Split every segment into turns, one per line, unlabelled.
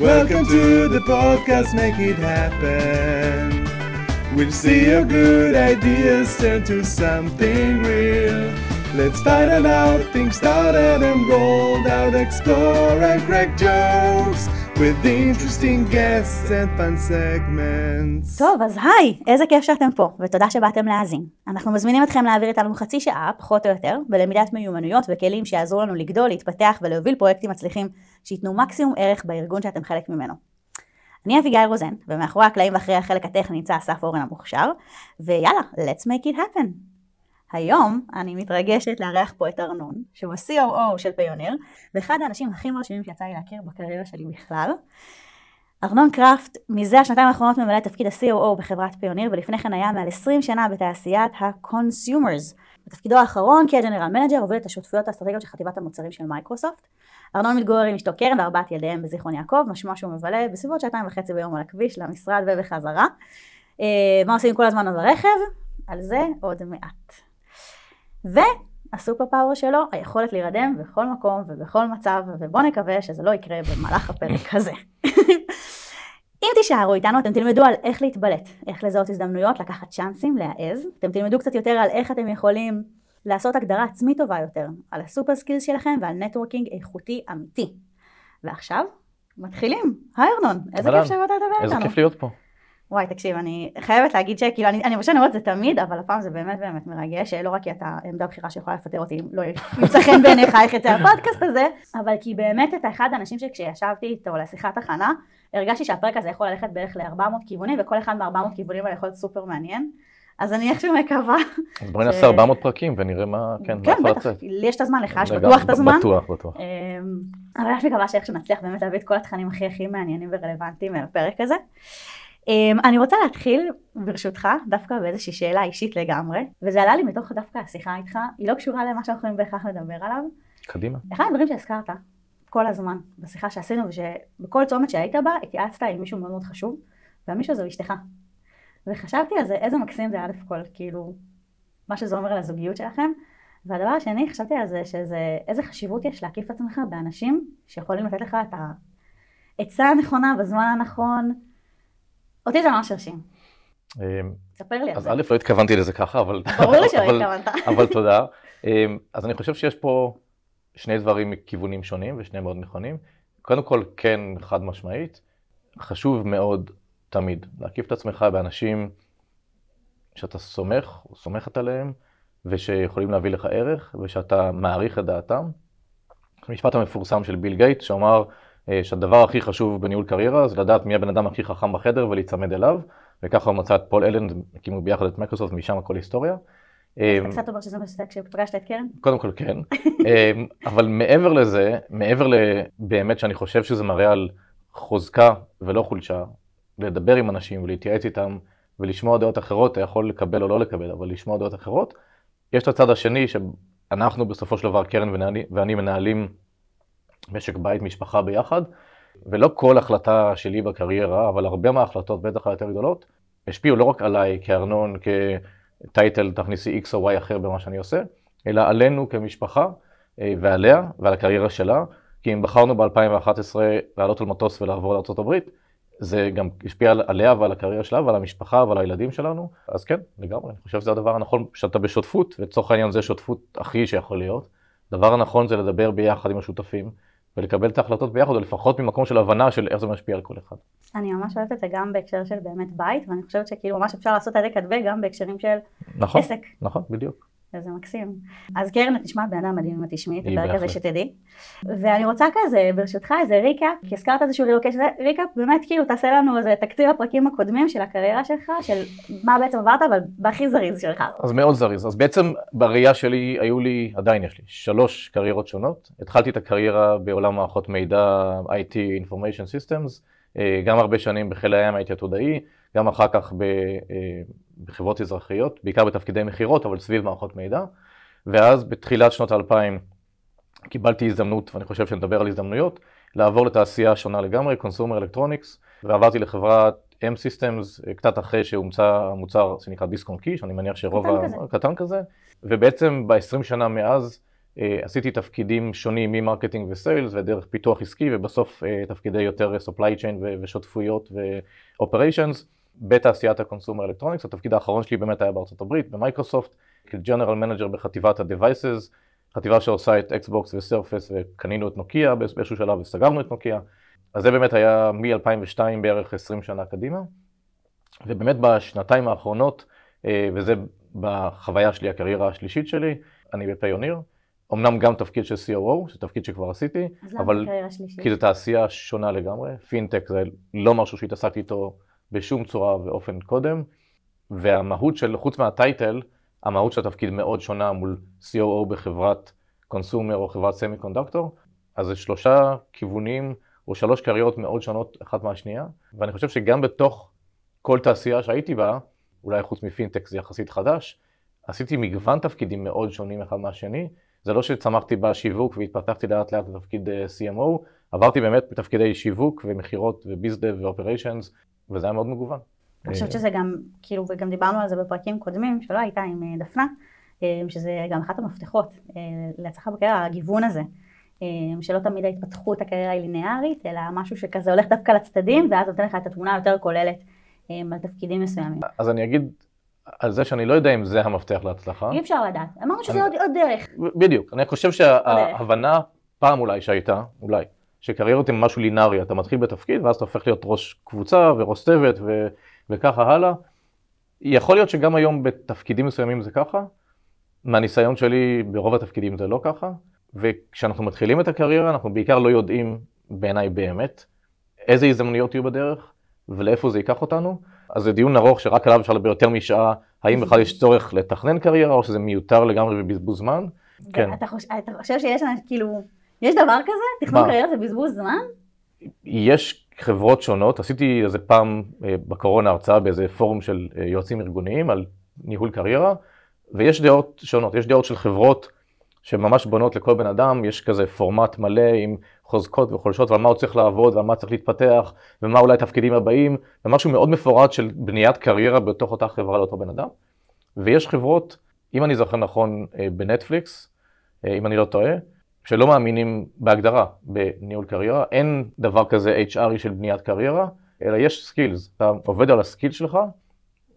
Welcome to the podcast, make it happen. We'll see your good ideas turn to something real. Let's find out things started and rolled out, explore and crack jokes with interesting guests and fun segments.
טוב, אז היי, איזה כיף שאתם פה, ותודה שבאתם להאזין. אנחנו מזמינים אתכם להעביר איתנו חצי שעה, פחות או יותר, בלמידת מיומנויות וכלים שיעזרו לנו לגדול, להתפתח ולהוביל פרויקטים מצליחים שייתנו מקסימום ערך בארגון שאתם חלק ממנו. אני אביגיל רוזן, ומאחורי הקלעים ואחרי החלק הטכני נמצא אסף אורן המוכשר, ויאללה, let's make it happen. היום אני מתרגשת לארח פה את ארנון, שהוא ה-COO של פיוניר, ואחד האנשים הכי מרשימים שיצא לי להכיר בקריירה שלי בכלל. ארנון קראפט מזה השנתיים האחרונות ממלא תפקיד ה-COO בחברת פיוניר, ולפני כן היה מעל 20 שנה בתעשיית ה-consumers. בתפקידו האחרון כ-General Manager הוביל את השותפויות האסטרטגיות של חטיבת המוצרים של מייקרוסופט. ארנון מתגורר עם אשתו קרן וארבעת ילדיהם בזיכרון יעקב, משמע שהוא מבלה בסביבות שעתיים וחצי ביום על הכביש למשרד ובחזרה. אה, מה עושים כל הזמן ברכב? על זה עוד מעט. והסופר פאוור שלו, היכולת להירדם בכל מקום ובכל מצב, ובואו נקווה שזה לא יקרה במהלך הפרק הזה. אם תישארו איתנו אתם תלמדו על איך להתבלט, איך לזהות הזדמנויות, לקחת צ'אנסים, להעז, אתם תלמדו קצת יותר על איך אתם יכולים לעשות הגדרה עצמית טובה יותר, על ה-super skills שלכם ועל networking איכותי אמיתי. ועכשיו, מתחילים. היי ארנון, איזה כיף שבאת לדבר איתנו.
איזה כיף להיות פה.
וואי, תקשיב, אני חייבת להגיד שכאילו, אני, אני שאני אומרת את זה תמיד, אבל הפעם זה באמת באמת מרגש, לא רק כי אתה עמדה בכירה שיכולה לפטר אותי אם לא ימצא חן בעיניך איך יצא הפודקאסט הזה, אבל כי באמת אתה אחד האנשים שכשישבתי איתו לשיחת הכנה, הרגשתי שהפרק הזה יכול ללכת בערך ל-400 כיוונים, וכל אחד מ-400 כיוונים האלה יכול להיות סופר מעניין. אז אני איכשהו מקווה.
אז בואי נעשה 400 פרקים ונראה מה, כן, מה
יכול לצאת. כן, בטח, לי יש את הזמן, לך יש בטוח את הזמן.
בטוח, בטוח. אמ,
אבל אני מקווה שאיכשהו נצליח באמת להביא את כל התכנים הכי הכי מעניינים ורלוונטיים לפרק הזה. Um, אני רוצה להתחיל ברשותך דווקא באיזושהי שאלה אישית לגמרי, וזה עלה לי מתוך דווקא השיחה איתך, היא לא קשורה למה שאנחנו יכולים בהכרח לדבר עליו.
קדימה.
אחד הדברים שהזכרת כל הזמן בשיחה שעשינו, ושבכל צומת שהיית בה התייעצת עם מישהו מאוד מאוד חשוב, והמישהו הזה הוא אשתך. וחשבתי על זה, איזה מקסים זה א' כל, כאילו, מה שזה אומר על הזוגיות שלכם. והדבר השני, חשבתי על זה, שזה, איזה חשיבות יש להקיף את עצמך באנשים שיכולים לתת לך את העצה הנכונה בזמן הנכון. אותי זה ממש הרשים. אמ, ספר לי על זה.
אז א', לא התכוונתי לזה ככה, אבל...
ברור לי שלא התכוונת.
אבל תודה. אמ, אז אני חושב שיש פה שני דברים מכיוונים שונים ושניהם מאוד נכונים. קודם כל, כן, חד משמעית, חשוב מאוד תמיד להקיף את עצמך באנשים שאתה סומך או סומכת עליהם, ושיכולים להביא לך ערך, ושאתה מעריך את דעתם. המשפט המפורסם של ביל גייטס, שאמר, שהדבר הכי חשוב בניהול קריירה זה לדעת מי הבן אדם הכי חכם בחדר ולהיצמד אליו, וככה הוא מצא את פול אלן, הקימו ביחד את מייקרוסופט, משם הכל היסטוריה.
אתה קצת אומר שזה מסתק כשפגשת את קרן?
קודם כל כן, אה, אבל מעבר לזה, מעבר לבאמת שאני חושב שזה מראה על חוזקה ולא חולשה, לדבר עם אנשים ולהתייעץ איתם ולשמוע דעות אחרות, אתה יכול לקבל או לא לקבל, אבל לשמוע דעות אחרות. יש את הצד השני שאנחנו בסופו של דבר, קרן ואני מנהלים משק בית, משפחה ביחד, ולא כל החלטה שלי בקריירה, אבל הרבה מההחלטות, בטח היותר גדולות, השפיעו לא רק עליי כארנון, כטייטל, תכניסי X או Y אחר במה שאני עושה, אלא עלינו כמשפחה אה, ועליה ועל הקריירה שלה, כי אם בחרנו ב-2011 לעלות על מטוס ולעבור לארה"ב, זה גם השפיע עליה ועל הקריירה שלה ועל המשפחה ועל הילדים שלנו, אז כן, לגמרי, אני חושב שזה הדבר הנכון, שאתה בשותפות, ולצורך העניין זה שותפות הכי שיכול להיות. הדבר הנכון זה לדבר ביחד עם השותפים, ולקבל את ההחלטות ביחד, או לפחות ממקום של הבנה של איך זה משפיע על כל אחד.
אני ממש אוהבת את זה גם בהקשר של באמת בית, ואני חושבת שכאילו ממש אפשר לעשות העתק הדבק גם בהקשרים של
נכון,
עסק.
נכון, בדיוק.
איזה מקסים. אז קרן, את נשמעת בן אדם מדהים אם את תשמעי את הפרק הזה שתדעי. ואני רוצה כזה, ברשותך, איזה recap, כי הזכרת איזשהו רילוקיישן, recap באמת כאילו תעשה לנו איזה תקציב הפרקים הקודמים של הקריירה שלך, של מה בעצם עברת, אבל בהכי זריז שלך.
אז מאוד זריז. אז בעצם בראייה שלי, היו לי, עדיין יש לי, שלוש קריירות שונות. התחלתי את הקריירה בעולם מערכות מידע, IT, Information Systems, אה, גם הרבה שנים בחיל הים הייתי עתודאי, גם אחר כך ב... אה, בחברות אזרחיות, בעיקר בתפקידי מכירות, אבל סביב מערכות מידע. ואז בתחילת שנות האלפיים קיבלתי הזדמנות, ואני חושב שנדבר על הזדמנויות, לעבור לתעשייה שונה לגמרי, Consumer Electronics, ועברתי לחברת M-Systems, קצת אחרי שהומצא המוצר שנקרא דיסקון קי, שאני מניח שרוב...
קטן ה... כזה.
קטן כזה. ובעצם ב-20 שנה מאז אה, עשיתי תפקידים שונים מ-marketing ו-sales ודרך פיתוח עסקי ובסוף אה, תפקידי יותר supply chain ו- ושותפויות ו-operations בתעשיית ה-consumer electronics, התפקיד האחרון שלי באמת היה בארצות הברית, במייקרוסופט, כ-General Manager בחטיבת ה-Devices, חטיבה שעושה את אקסבוקס וסרפס וקנינו את נוקיה באיזשהו שלב וסגרנו את נוקיה, אז זה באמת היה מ-2002 בערך 20 שנה קדימה, ובאמת בשנתיים האחרונות, אה, וזה בחוויה שלי, הקריירה השלישית שלי, אני בפיוניר, אמנם גם תפקיד של COO, זה תפקיד שכבר עשיתי, אבל? כי זו תעשייה שונה לגמרי, פינטק זה לא משהו שהתעסקתי איתו בשום צורה ואופן קודם, והמהות של, חוץ מהטייטל, המהות של התפקיד מאוד שונה מול COO בחברת קונסומר או חברת סמי קונדקטור, אז זה שלושה כיוונים או שלוש קריירות מאוד שונות אחת מהשנייה, ואני חושב שגם בתוך כל תעשייה שהייתי בה, אולי חוץ מפינטק זה יחסית חדש, עשיתי מגוון תפקידים מאוד שונים אחד מהשני, זה לא שצמחתי בשיווק והתפתחתי לאט לאט לתפקיד אה, CMO, עברתי באמת בתפקידי שיווק ומכירות וביזדב ואופריישנס, וזה היה מאוד מגוון.
אני חושבת שזה גם, כאילו, וגם דיברנו על זה בפרקים קודמים, שלא הייתה עם אה, דפנה, אה, שזה גם אחת המפתחות אה, להצלחה בקריירה, הגיוון הזה. אה, שלא תמיד ההתפתחות הקריירה היא ליניארית, אלא משהו שכזה הולך דווקא לצדדים, ואז נותן לך את התמונה היותר כוללת אה, על תפקידים מסוימים.
אז אני אגיד על זה שאני לא יודע אם זה המפתח להצלחה.
אי אפשר לדעת. אמרנו שזה
אני-
עוד עוד דרך.
בדיוק, אני חושב שההבנה, פעם אולי שהייתה, אולי, שקריירות הן משהו לינארי, אתה מתחיל בתפקיד ואז אתה הופך להיות ראש קבוצה וראש צוות ו- וככה הלאה. יכול להיות שגם היום בתפקידים מסוימים זה ככה, מהניסיון שלי ברוב התפקידים זה לא ככה, וכשאנחנו מתחילים את הקריירה אנחנו בעיקר לא יודעים, בעיניי באמת, איזה הזדמנויות יהיו בדרך ולאיפה זה ייקח אותנו. אז זה דיון ארוך שרק עליו אפשר לדבר יותר משעה, האם בכלל יש צורך לתכנן קריירה או שזה מיותר לגמרי ובזבוז זמן. כן.
אתה חושב, אתה חושב שיש, אנש- כאילו, יש דבר כזה? תכנון? קריירה זה בזבוז זמן?
יש חברות שונות, עשיתי איזה פעם אה, בקורונה הרצאה באיזה פורום של אה, יועצים ארגוניים על ניהול קריירה, ויש דעות שונות, יש דעות של חברות שממש בונות לכל בן אדם, יש כזה פורמט מלא עם חוזקות וחולשות ועל מה הוא צריך לעבוד ועל מה צריך להתפתח ומה אולי התפקידים הבאים, ומשהו מאוד מפורט של בניית קריירה בתוך אותה חברה לאותו בן אדם. ויש חברות, אם אני זוכר נכון, אה, בנטפליקס, אם אני לא טועה, שלא מאמינים בהגדרה בניהול קריירה, אין דבר כזה HR-י של בניית קריירה, אלא יש skills, אתה עובד על ה-skill שלך,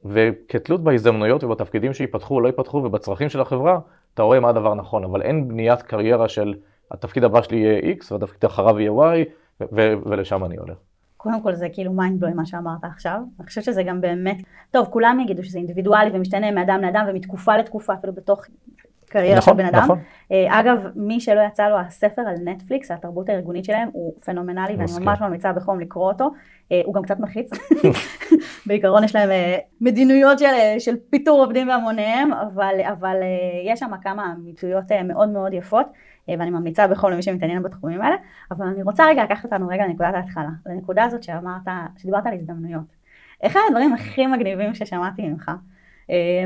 וכתלות בהזדמנויות ובתפקידים שיפתחו או לא יפתחו ובצרכים של החברה, אתה רואה מה הדבר הנכון, אבל אין בניית קריירה של התפקיד הבא שלי יהיה X והתפקיד אחריו יהיה Y, ו- ו- ולשם אני הולך.
קודם כל זה כאילו mind blowing מה שאמרת עכשיו. אני חושבת שזה גם באמת, טוב, כולם יגידו שזה אינדיבידואלי ומשתנה מאדם לאדם ומתקופה לתקופה, אפילו בתוך קריירה של בן אדם.
נכון.
אה, אגב, מי שלא יצא לו הספר על נטפליקס, התרבות הארגונית שלהם, הוא פנומנלי ואני. ממש ממליצה בחום לקרוא אותו. אה, הוא גם קצת מלחיץ. בעיקרון יש להם אה, מדיניות של, של פיטור עובדים בהמוניהם, אבל, אבל יש שם כמה אמיתויות מאוד מאוד יפות, ואני ממליצה בחום למי שמתעניין בתחומים האלה. אבל אני רוצה רגע לקחת אותנו רגע לנקודת ההתחלה, לנקודה הזאת שאמרת, שדיברת על הזדמנויות. אחד הדברים הכי מגניבים ששמעתי ממך,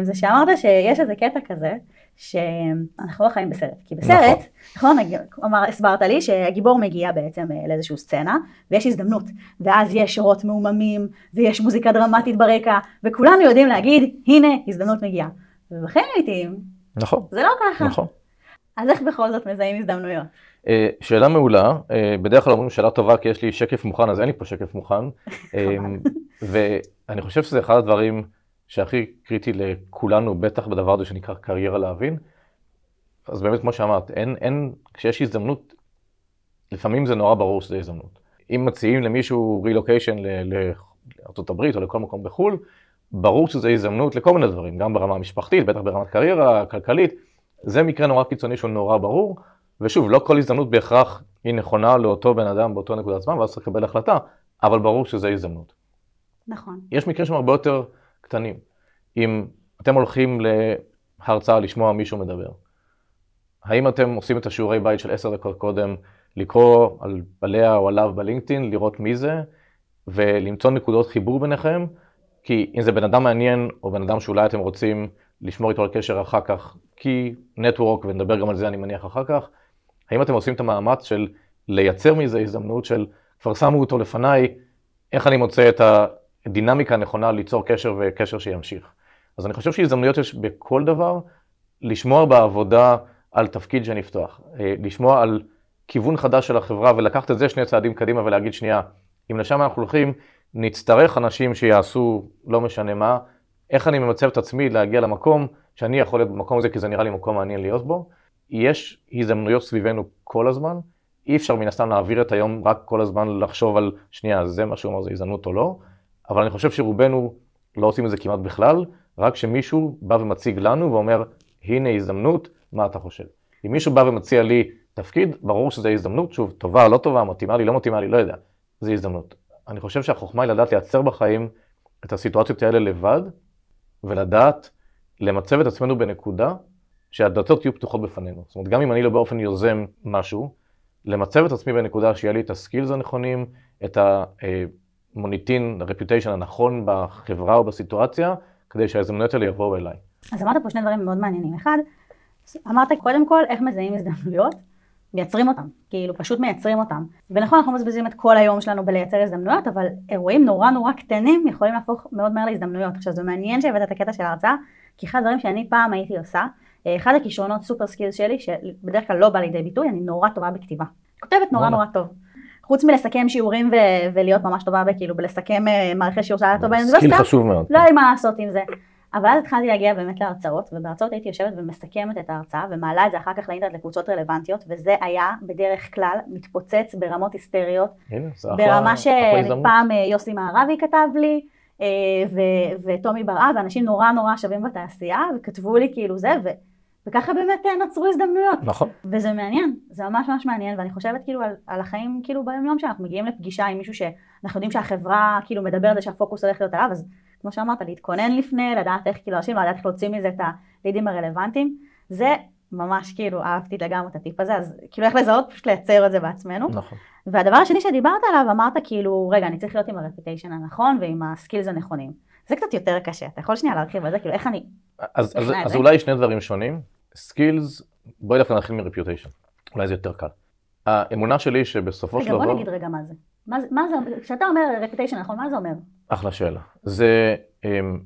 זה שאמרת שיש איזה קטע כזה, שאנחנו לא חיים בסרט, כי בסרט,
נכון.
הג- כלומר הסברת לי שהגיבור מגיע בעצם אה, לאיזושהי סצנה, ויש הזדמנות, ואז יש שורות מעוממים, ויש מוזיקה דרמטית ברקע, וכולנו יודעים להגיד, הנה, הזדמנות מגיעה. ובחיים לעיתים,
נכון,
זה לא ככה.
נכון.
אז איך בכל זאת מזהים הזדמנויות?
אה, שאלה מעולה, אה, בדרך כלל אומרים שאלה טובה כי יש לי שקף מוכן, אז אין לי פה שקף מוכן. ואני חושב שזה אחד הדברים שהכי קריטי לכולנו, בטח בדבר הזה שנקרא קריירה להבין. אז באמת, כמו שאמרת, אין, אין, כשיש הזדמנות, לפעמים זה נורא ברור שזו הזדמנות. אם מציעים למישהו רילוקיישן לארה"ב או לכל מקום בחו"ל, ברור שזו הזדמנות לכל מיני דברים, גם ברמה המשפחתית, בטח ברמת קריירה, כלכלית. זה מקרה נורא קיצוני שהוא נורא ברור, ושוב, לא כל הזדמנות בהכרח היא נכונה לאותו בן אדם באותו נקודת זמן, ואז צריך לקבל החלטה, אבל ברור שזו הזדמנות.
נכון.
יש מקרים שהם הרבה יותר קטנים. אם אתם הולכים להרצאה לשמוע מישהו מדבר, האם אתם עושים את השיעורי בית של עשר דקות קודם, לקרוא על, עליה או עליו בלינקדאין, לראות מי זה, ולמצוא נקודות חיבור ביניכם? כי אם זה בן אדם מעניין, או בן אדם שאולי אתם רוצים לשמור איתו על קשר אחר כך, כי נטוורק, ונדבר גם על זה אני מניח אחר כך, האם אתם עושים את המאמץ של לייצר מזה הזדמנות של כבר שמו אותו לפניי, איך אני מוצא את הדינמיקה הנכונה ליצור קשר וקשר שימשיך. אז אני חושב שהזדמנויות יש בכל דבר, לשמוע בעבודה על תפקיד שנפתוח, אה, לשמוע על כיוון חדש של החברה ולקחת את זה שני צעדים קדימה ולהגיד שנייה, אם לשם אנחנו הולכים, נצטרך אנשים שיעשו לא משנה מה, איך אני ממצב את עצמי להגיע למקום שאני יכול להיות במקום הזה כי זה נראה לי מקום מעניין להיות בו. יש הזדמנויות סביבנו כל הזמן, אי אפשר מן הסתם להעביר את היום רק כל הזמן לחשוב על שנייה, זה מה שהוא אמר, זה הזדמנות או לא, אבל אני חושב שרובנו לא עושים את זה כמעט בכלל, רק כשמישהו בא ומציג לנו ואומר, הנה הזדמנות, מה אתה חושב? אם מישהו בא ומציע לי תפקיד, ברור שזו הזדמנות, שוב, טובה לא טובה, מתאימה לי, לא מתאימה לי, לא יודע, זו הזדמנות. אני חושב שהחוכמה היא לדעת לייצר בחיים את הסיטואציות האלה לבד, ולדעת למצב את עצמנו בנקודה שהדלתות יהיו פתוחות בפנינו. זאת אומרת, גם אם אני לא באופן יוזם משהו, למצב את עצמי בנקודה שיהיה לי את הסקילס הנכונים, את המוניטין, ה-reputation הנכון בחברה או בסיטואציה, כדי שההזדמנויות האלה יבואו אליי.
אז אמרת פה שני דברים מאוד מעניינים. אחד, אמרת קודם כל איך מזהים הזדמנויות, מייצרים אותם, כאילו פשוט מייצרים אותם. ונכון, אנחנו מבזבזים את כל היום שלנו בלייצר הזדמנויות, אבל אירועים נורא נורא קטנים יכולים להפוך מאוד מהר להזדמנויות. עכשיו זה מעניין שהבאת את הקטע של ההרצאה, כי אחד הדברים שאני פעם הייתי עושה, אחד הכישרונות super skills שלי, שבדרך כלל לא בא לידי ביטוי, אני נורא טובה בכתיבה. כותבת נורא נורא טוב. חוץ מלסכם שיעורים ו- ולהיות ממש טובה בכאילו בלסכם אה, מערכי שיעור שהיה טוב באוניברסיטה,
skill חשוב מאוד.
לא היה לי מה לעשות עם זה. אבל אז התחלתי להגיע באמת להרצאות, ובהרצאות הייתי יושבת ומסכמת את ההרצאה, ומעלה את זה אחר כך לאינטרנט לקבוצות רלוונטיות, וזה היה בדרך כלל מתפוצץ ברמות היסטריות.
הנה,
ברמה. שפעם אה, יוסי מערבי כתב לי, אה, ו- וטומי בראה, ואנשים נורא נורא שווים בתעשייה, וכתבו לי כאילו זה, ו- וככה באמת אה, נוצרו הזדמנויות.
נכון.
וזה מעניין, זה ממש ממש מעניין, ואני חושבת כאילו על, על החיים כאילו ביום יום שאנחנו מגיעים לפגישה עם מישהו שאנחנו יודעים שהחברה כאילו מדברת על שהפוקוס הולך להיות עליו, אז כמו שאמרת, להתכונן לפני, לדעת איך כאילו אנשים, לדעת איך להוציא מזה את הלידים הרלוונטיים, זה ממש כאילו אהבתי לגמרי את הטיפ הזה, אז כאילו איך לזהות, פשוט לייצר את זה בעצמנו.
נכון.
והדבר השני שדיברת עליו, אמרת כאילו, רגע, אני צריך להיות עם הרפיטיישן הנכון ועם הסקילס הנכונים. זה קצת יותר קשה, אתה יכול שנייה להרחיב על זה, כאילו איך אני...
אז, אז, אז. אולי שני דברים שונים. skills, בואי דווקא נתחיל מ-reputation. אולי זה יותר קל. האמונה שלי שבסופו של
רגע, בוא
דבר...
נגיד רגע מה זה. מה מה זה, כשאתה אומר reputation נכון, מה זה אומר?
אחלה שאלה. זה אמ,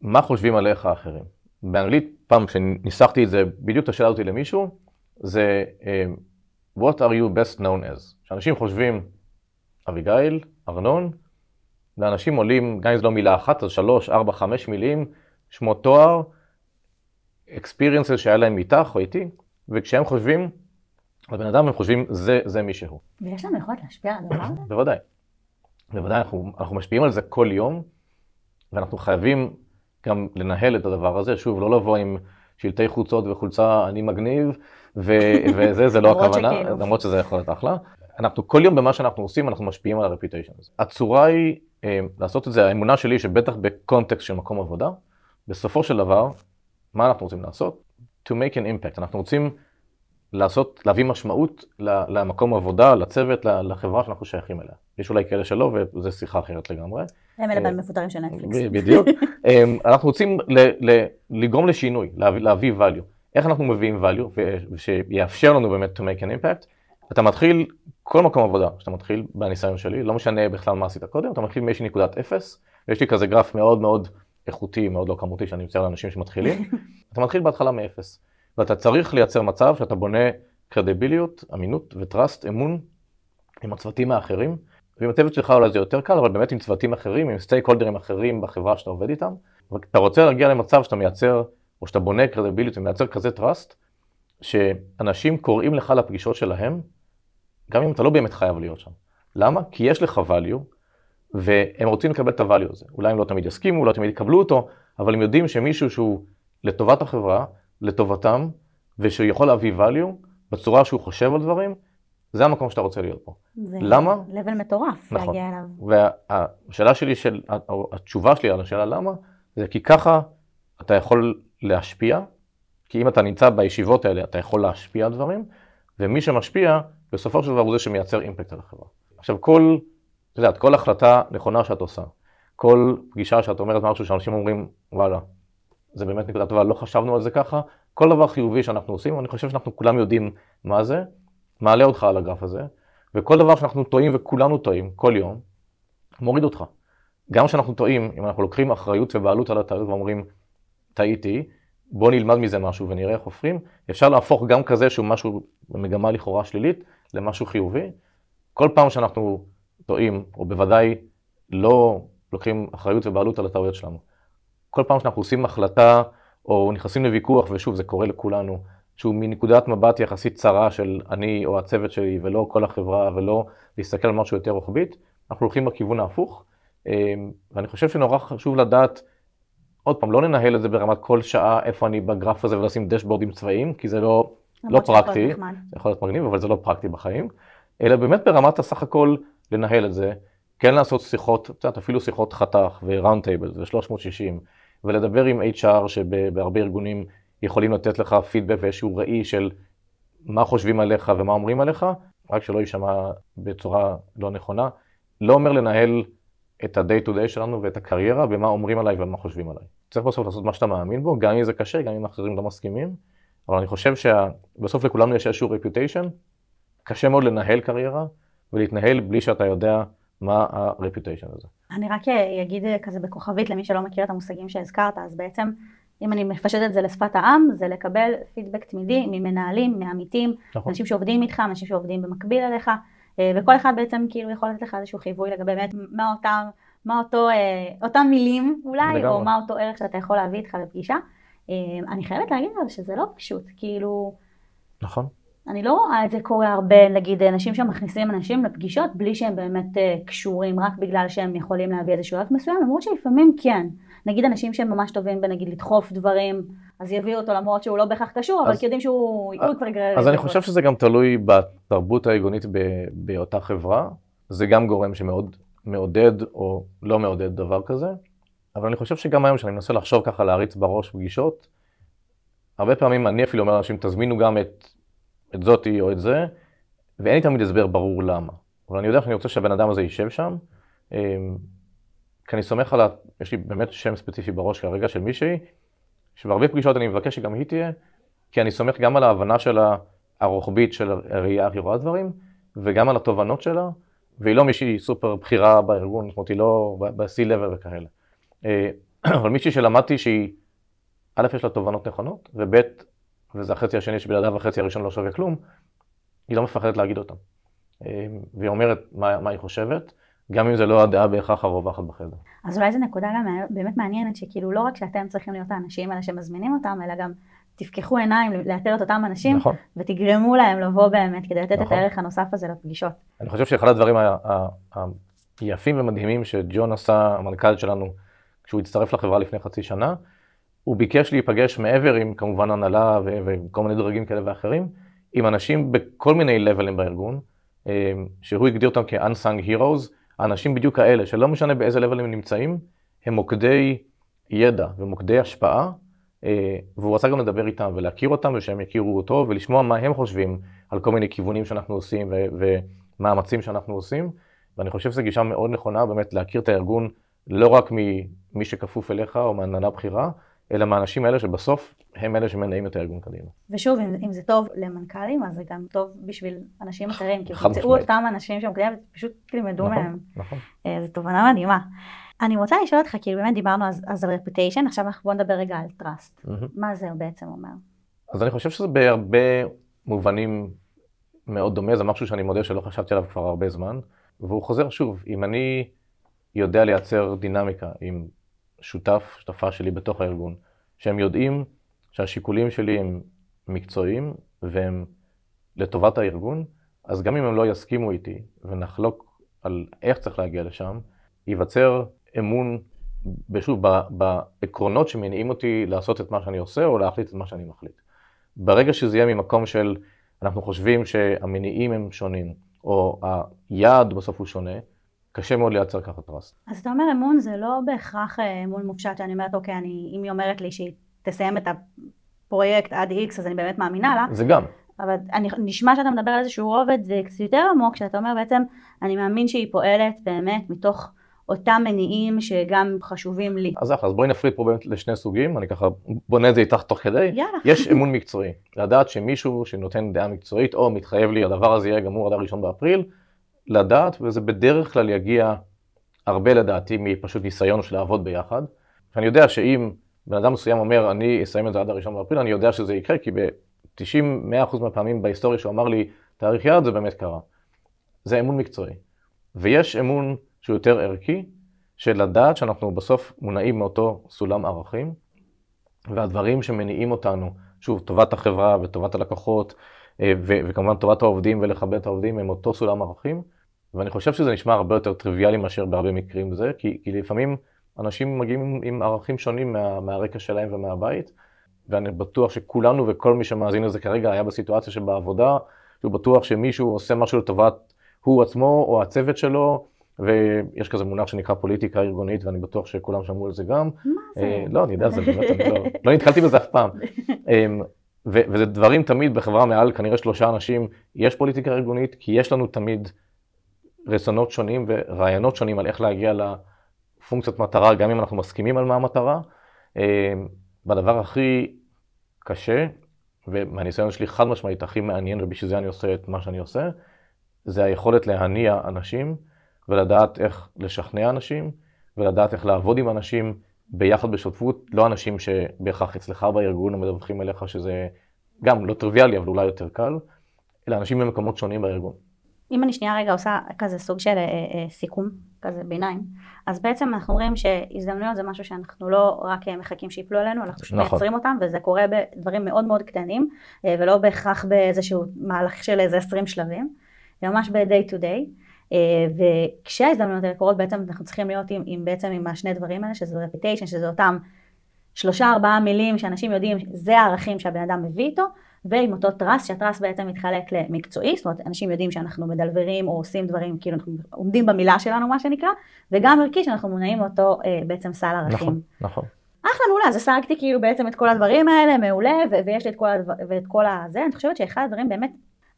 מה חושבים עליך האחרים. באנגלית, פעם כשניסחתי את זה, בדיוק את השאלה אותי למישהו, זה אמ, What are you best known as? שאנשים חושבים, אביגיל, ארנון, ואנשים עולים, גם אם זו לא מילה אחת, אז שלוש, ארבע, חמש מילים, שמות תואר, experiences שהיה להם איתך או איתי, וכשהם חושבים, הבן אדם הם חושבים, זה, זה מי שהוא.
ויש לנו יכולת להשפיע על הדבר הזה?
בוודאי. בוודאי, אנחנו, אנחנו משפיעים על זה כל יום, ואנחנו חייבים גם לנהל את הדבר הזה. שוב, לא לבוא עם שלטי חוצות וחולצה אני מגניב, ו, וזה, זה לא הכוונה. למרות שזה יכול להיות אחלה. אנחנו כל יום במה שאנחנו עושים, אנחנו משפיעים על הרפיטיישן הזה. הצורה היא אה, לעשות את זה, האמונה שלי שבטח בקונטקסט של מקום עבודה, בסופו של דבר, מה אנחנו רוצים לעשות? To make an impact. אנחנו רוצים לעשות, להביא משמעות למקום עבודה, לצוות, לחברה שאנחנו שייכים אליה. יש אולי כאלה שלא, וזו שיחה אחרת לגמרי.
הם אלה
אה,
במפוטרים של נטפליקס.
בדיוק. אמ, אנחנו רוצים לגרום לשינוי, להביא, value. איך אנחנו מביאים value, ושיאפשר לנו באמת to make an impact? אתה מתחיל, כל מקום עבודה שאתה מתחיל, בניסיון שלי, לא משנה בכלל מה עשית קודם, אתה מתחיל מאיזושהי נקודת אפס, ויש לי כזה גרף מאוד מאוד איכותי, מאוד לא כמותי, שאני מצייר לאנשים שמתחילים. אתה מתחיל בהתחלה מאפס, ואתה צריך לייצר מצב שאתה בונה קרדיביליות, אמינות וטראסט, אמון עם הצוותים האחרים, ועם הצוות שלך אולי זה יותר קל, אבל באמת עם צוותים אחרים, עם סטייק הולדרים אחרים בחברה שאתה עובד איתם, ואתה רוצה להגיע למצב שאתה מייצר, או שאתה בונה קרדיביליות ומייצר כזה טראסט, שאנשים קוראים לך לפגישות שלהם, גם אם אתה לא באמת חייב להיות שם. למה? כי יש לך value, והם רוצים לקבל את ה-value הזה. אולי הם לא תמיד יסכימו, לא תמיד יקבלו אותו, אבל הם יודעים שמישהו שהוא לטובת החברה, לטובתם, ושהוא יכול להביא value בצורה שהוא חושב על דברים, זה המקום שאתה רוצה להיות פה.
זה
למה?
לבל מטורף
נכון.
להגיע אליו.
והשאלה שלי, של, התשובה שלי על השאלה למה, זה כי ככה אתה יכול להשפיע, כי אם אתה נמצא בישיבות האלה, אתה יכול להשפיע על דברים, ומי שמשפיע, בסופו של דבר הוא זה שמייצר אימפקט על החברה. עכשיו, כל, את יודעת, כל החלטה נכונה שאת עושה, כל פגישה שאת אומרת משהו שאנשים אומרים, וואלה, זה באמת נקודת טובה, לא חשבנו על זה ככה, כל דבר חיובי שאנחנו עושים, אני חושב שאנחנו כולם יודעים מה זה, מעלה אותך על הגרף הזה, וכל דבר שאנחנו טועים, וכולנו טועים, כל יום, מוריד אותך. גם כשאנחנו טועים, אם אנחנו לוקחים אחריות ובעלות על הטעות ואומרים, טעיתי, בוא נלמד מזה משהו ונראה איך הופכים, אפשר להפוך גם כזה שהוא משהו במגמה לכאורה שלילית למשהו חיובי. כל פעם שאנחנו טועים, או בוודאי לא לוקחים אחריות ובעלות על הטעויות שלנו, כל פעם שאנחנו עושים החלטה או נכנסים לוויכוח, ושוב, זה קורה לכולנו, שהוא מנקודת מבט יחסית צרה של אני או הצוות שלי, ולא כל החברה, ולא להסתכל על משהו יותר רוחבית, אנחנו הולכים בכיוון ההפוך. אמ, ואני חושב שנורא חשוב לדעת, עוד פעם, לא ננהל את זה ברמת כל שעה, איפה אני בגרף הזה, ולשים דשבורדים צבאיים, כי זה לא, לא פרקטי, זה יכול להיות מגניב, אבל זה לא פרקטי בחיים, אלא באמת ברמת הסך הכל לנהל את זה, כן לעשות שיחות, יודעת, אפילו שיחות חתך ו-round tables ו-360, ולדבר עם HR שבהרבה ארגונים יכולים לתת לך פידבק ואיזשהו ראי של מה חושבים עליך ומה אומרים עליך, רק שלא יישמע בצורה לא נכונה. לא אומר לנהל את ה-day to day שלנו ואת הקריירה ומה אומרים עליי ומה חושבים עליי. צריך בסוף לעשות מה שאתה מאמין בו, גם אם זה קשה, גם אם אחרים לא מסכימים, אבל אני חושב שבסוף לכולנו יש איזשהו reputation, קשה מאוד לנהל קריירה ולהתנהל בלי שאתה יודע מה ה-reputation הזה.
אני רק אגיד כזה בכוכבית למי שלא מכיר את המושגים שהזכרת, אז בעצם אם אני מפשטת את זה לשפת העם, זה לקבל פידבק תמידי ממנהלים, מעמיתים, נכון. אנשים שעובדים איתך, אנשים שעובדים במקביל אליך, אה, וכל אחד בעצם כאילו יכול לתת לך איזשהו חיווי לגבי באמת מה אותם, מה אותו, אה, אותם מילים אולי, לגמרי. או מה אותו ערך שאתה יכול להביא איתך לפגישה. אה, אני חייבת להגיד אבל שזה לא פשוט, כאילו...
נכון.
אני לא רואה את זה קורה הרבה, נגיד אנשים שמכניסים אנשים לפגישות בלי שהם באמת קשורים, רק בגלל שהם יכולים להביא איזשהו ערך מסוים, למרות שלפעמים כן. נגיד אנשים שהם ממש טובים בנגיד לדחוף דברים, אז יביאו אותו למרות שהוא לא בהכרח קשור, אבל כי יודעים שהוא כבר.
אז אני חושב שזה גם תלוי בתרבות הארגונית באותה חברה, זה גם גורם שמאוד מעודד או לא מעודד דבר כזה, אבל אני חושב שגם היום כשאני מנסה לחשוב ככה להריץ בראש פגישות, הרבה פעמים אני אפילו אומר לאנשים, תזמינו גם את, את זאתי או את זה, ואין לי תמיד הסבר ברור למה. אבל אני יודע שאני רוצה שהבן אדם הזה יישב שם, אמ, כי אני סומך על ה... יש לי באמת שם ספציפי בראש כרגע של מישהי, שבהרבה פגישות אני מבקש שגם היא תהיה, כי אני סומך גם על ההבנה שלה הרוחבית של הראייה היא רואה דברים, וגם על התובנות שלה, והיא לא מישהי סופר בכירה בארגון, זאת אומרת, היא לא ב-C-Level וכאלה. אה, אבל מישהי שלמדתי שהיא, א', יש לה תובנות נכונות, וב', וזה החצי השני שבלעדיו החצי הראשון לא שווה כלום, היא לא מפחדת להגיד אותם. אה, והיא אומרת מה, מה היא חושבת, גם אם זה לא הדעה בהכרח הרווחת בחדר.
אז אולי זו נקודה גם באמת מעניינת, שכאילו לא רק שאתם צריכים להיות האנשים האלה שמזמינים אותם, אלא גם תפקחו עיניים לאתר את אותם אנשים, נכון. ותגרמו להם לבוא באמת כדי לתת נכון. את הערך הנוסף הזה לפגישות.
אני חושב שאחד הדברים היפים ומדהימים שג'ון עשה, המנכ"ל שלנו, כשהוא הצטרף לחברה לפני חצי שנה, הוא ביקש להיפגש מעבר עם כמובן הנהלה וכל מיני דרגים כאלה ואחרים, עם אנשים בכל מיני לבלים בארגון, אה, שהוא הגדיר אותם כ-unsung heroes, האנשים בדיוק האלה, שלא משנה באיזה לבל הם נמצאים, הם מוקדי ידע ומוקדי השפעה, אה, והוא רצה גם לדבר איתם ולהכיר אותם ושהם יכירו אותו ולשמוע מה הם חושבים על כל מיני כיוונים שאנחנו עושים ומאמצים שאנחנו עושים, ואני חושב שזו גישה מאוד נכונה באמת להכיר את הארגון לא רק ממי שכפוף אליך או מהנהלה בכירה, אלא מהאנשים האלה שבסוף הם אלה שמנעים את הארגון קדימה.
ושוב, אם, אם זה טוב למנכ"לים, אז זה גם טוב בשביל אנשים אחרים, כי תמצאו אותם אנשים שם קדימה ופשוט תלמדו נכון, מהם. נכון. אה, זו תובנה מדהימה. אני רוצה לשאול אותך, כאילו באמת דיברנו אז, אז על רפוטיישן, עכשיו בוא נדבר רגע על טראסט. Mm-hmm. מה זה בעצם אומר?
אז אני חושב שזה בהרבה מובנים מאוד דומה, זה משהו שאני מודה שלא חשבתי עליו כבר הרבה זמן, והוא חוזר שוב, אם אני יודע לייצר דינמיקה עם שותף, שותפה שלי בתוך הארגון, שהם יודעים שהשיקולים שלי הם מקצועיים והם לטובת הארגון, אז גם אם הם לא יסכימו איתי ונחלוק על איך צריך להגיע לשם, ייווצר אמון, שוב, בעקרונות שמניעים אותי לעשות את מה שאני עושה או להחליט את מה שאני מחליט. ברגע שזה יהיה ממקום של אנחנו חושבים שהמניעים הם שונים, או היעד בסוף הוא שונה, קשה מאוד לייצר ככה טראסט.
אז אתה אומר אמון זה לא בהכרח אה, אמון מופשט שאני אומרת אוקיי, אני, אם היא אומרת לי שהיא תסיים את הפרויקט עד איקס אז אני באמת מאמינה לה.
זה גם.
אבל אני, נשמע שאתה מדבר על איזשהו רובד זה קצת יותר עמוק, שאתה אומר בעצם אני מאמין שהיא פועלת באמת מתוך אותם מניעים שגם חשובים לי.
אז אחלה, אז בואי נפריד פה באמת לשני סוגים, אני ככה בונה את זה איתך תוך כדי.
יאללה.
יש אמון מקצועי, לדעת שמישהו שנותן דעה מקצועית או מתחייב לי הדבר הזה יהיה גמור עד הראשון באפריל, לדעת, וזה בדרך כלל יגיע הרבה לדעתי מפשוט ניסיון של לעבוד ביחד. אני יודע שאם בן אדם מסוים אומר, אני אסיים את זה עד הראשון באפריל, אני יודע שזה יקרה, כי ב-90-100% מהפעמים בהיסטוריה שהוא אמר לי, תאריך יעד, זה באמת קרה. זה אמון מקצועי. ויש אמון שהוא יותר ערכי, של לדעת שאנחנו בסוף מונעים מאותו סולם ערכים, והדברים שמניעים אותנו, שוב, טובת החברה וטובת הלקוחות, אה, וכמובן טובת העובדים ולכבד את העובדים הם אותו סולם ערכים, ואני חושב שזה נשמע הרבה יותר טריוויאלי מאשר בהרבה מקרים זה, כי, כי לפעמים אנשים מגיעים עם, עם ערכים שונים מה, מהרקע שלהם ומהבית, ואני בטוח שכולנו וכל מי שמאזין לזה כרגע היה בסיטואציה שבעבודה, שהוא בטוח שמישהו עושה משהו לטובת הוא עצמו או הצוות שלו, ויש כזה מונח שנקרא פוליטיקה ארגונית, ואני בטוח שכולם שמעו על זה גם.
מה זה?
אה, לא, אני יודע, זה באמת, אני לא, לא נתקלתי בזה אף פעם. אמ, ו- וזה דברים תמיד בחברה מעל כנראה שלושה אנשים, יש פוליטיקה ארגונית, כי יש לנו תמיד רצונות שונים ורעיונות שונים על איך להגיע לפונקציית מטרה, גם אם אנחנו מסכימים על מה המטרה. אמ, והדבר הכי קשה, ומהניסיון שלי חד משמעית הכי מעניין, ובשביל זה אני עושה את מה שאני עושה, זה היכולת להניע אנשים ולדעת איך לשכנע אנשים ולדעת איך לעבוד עם אנשים ביחד בשותפות, לא אנשים שבהכרח אצלך בארגון ומדווחים אליך שזה גם לא טריוויאלי, אבל אולי יותר קל, אלא אנשים במקומות שונים בארגון.
אם אני שנייה רגע עושה כזה סוג של אה, אה, סיכום, כזה ביניים, אז בעצם אנחנו אומרים שהזדמנויות זה משהו שאנחנו לא רק אה, מחכים שיפלו עלינו, אנחנו פשוט
נכון.
מייצרים אותם, וזה קורה בדברים מאוד מאוד קטנים, אה, ולא בהכרח באיזשהו מהלך של איזה 20 שלבים, זה ממש ב-day to day. אה, וכשההזדמנויות האלה קורות בעצם אנחנו צריכים להיות עם, עם בעצם עם השני דברים האלה, שזה reputation, שזה אותם שלושה ארבעה מילים שאנשים יודעים, זה הערכים שהבן אדם מביא איתו, ועם אותו טרס, שהטרס בעצם מתחלק למקצועי, זאת אומרת אנשים יודעים שאנחנו מדלברים או עושים דברים, כאילו אנחנו עומדים במילה שלנו מה שנקרא, וגם ערכי שאנחנו מונעים מאותו אה, בעצם סל ערכים.
נכון, נכון.
אחלה מעולה, אז השגתי כאילו בעצם את כל הדברים האלה, מעולה, ו- ויש לי את כל, הדבר, ואת כל הזה, אני חושבת שאחד הדברים באמת,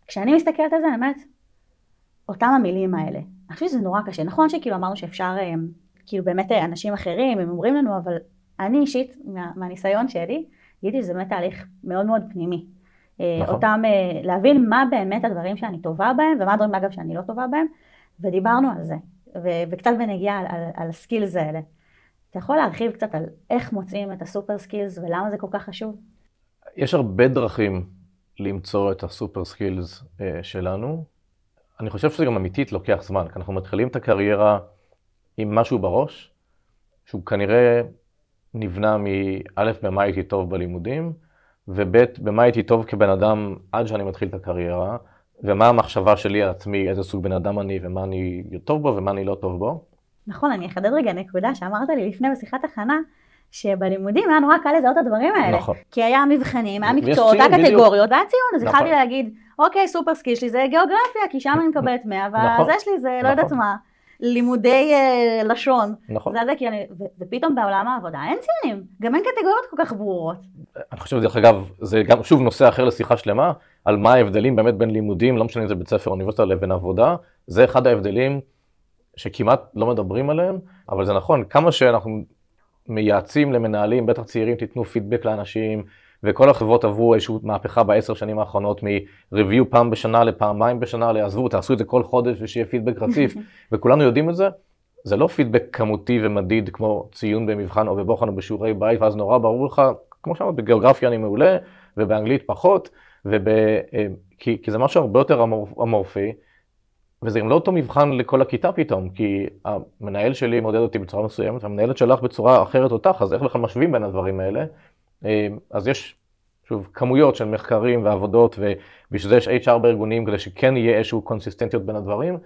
כשאני מסתכלת על זה, אני אומרת, אותם המילים האלה. אני חושבת שזה נורא קשה. נכון שכאילו אמרנו שאפשר, אה, כאילו באמת אה, אנשים אחרים, הם אומרים לנו, אבל אני אישית, מה, מהניסיון שלי, גיליתי שזה באמת תהליך מאוד מאוד פנימי. אה,
נכון.
אותם, אה, להבין מה באמת הדברים שאני טובה בהם, ומה הדברים אגב שאני לא טובה בהם, ודיברנו על זה, ו- וקצת בנגיעה על, על, על ה skills האלה. אתה יכול להרחיב קצת על איך מוצאים את ה super skills ולמה זה כל כך חשוב?
יש הרבה דרכים למצוא את ה super skills אה, שלנו. אני חושב שזה גם אמיתית לוקח זמן, כי אנחנו מתחילים את הקריירה עם משהו בראש, שהוא כנראה נבנה מא' במה הייתי טוב בלימודים, וב' במה הייתי טוב כבן אדם עד שאני מתחיל את הקריירה, ומה המחשבה שלי על עצמי, איזה סוג בן אדם אני, ומה אני טוב בו ומה אני לא טוב בו.
נכון, אני אחדד רגע נקודה שאמרת לי לפני בשיחת הכנה, שבלימודים היה נורא קל לזהות את הדברים האלה.
נכון.
כי היה מבחנים, היה מקצועות, היה. קטגוריות, והיה ציון, אז
נכון.
יכלתי להגיד, אוקיי, super skill שלי זה גיאוגרפיה, כי שם אני מקבלת 100,
נכון.
והזה שלי זה לא
נכון.
יודעת מה, לימודי אה, לשון.
נכון.
זה זה, כי אני, ו- ופתאום בעולם העבודה אין ציונים, גם אין קטגוריות כל כך ברורות.
אני חושב, דרך אגב, זה גם שוב נושא אחר לשיחה שלמה, על מה ההבדלים באמת בין לימודים, לא משנה אם זה בית ספר או אוניברסיטה, לבין עבודה. זה אחד ההבדלים שכמעט לא מדברים עליהם, אבל זה נכון, כמה שאנחנו מייעצים למנהלים, בטח צעירים, תיתנו פידבק לאנשים, וכל החברות עברו איזושהי מהפכה בעשר שנים האחרונות מ-review פעם בשנה לפעמיים בשנה, לעזבו, תעשו את זה כל חודש ושיהיה פידבק רציף, וכולנו יודעים את זה. זה לא פידבק כמותי ומדיד כמו ציון במבחן או בבוחן או בשיעורי בית, ואז נורא ברור לך, כמו שאמרת, בגיאוגרפיה אני מעולה, ובאנגלית פחות, וב... אה, כי, כי זה משהו הרבה יותר אמור, אמורפי, וזה גם לא אותו מבחן לכל הכיתה פתאום, כי המנהל שלי מודד אותי בצורה מסוימת, והמנהלת שלך בצורה אחרת אותך, אז איך בכלל משווים בין הדברים האלה? אה, אז יש, שוב, כמויות של מחקרים ועבודות, ובשביל זה יש HR בארגונים, כדי שכן יהיה איזושהי קונסיסטנטיות בין הדברים,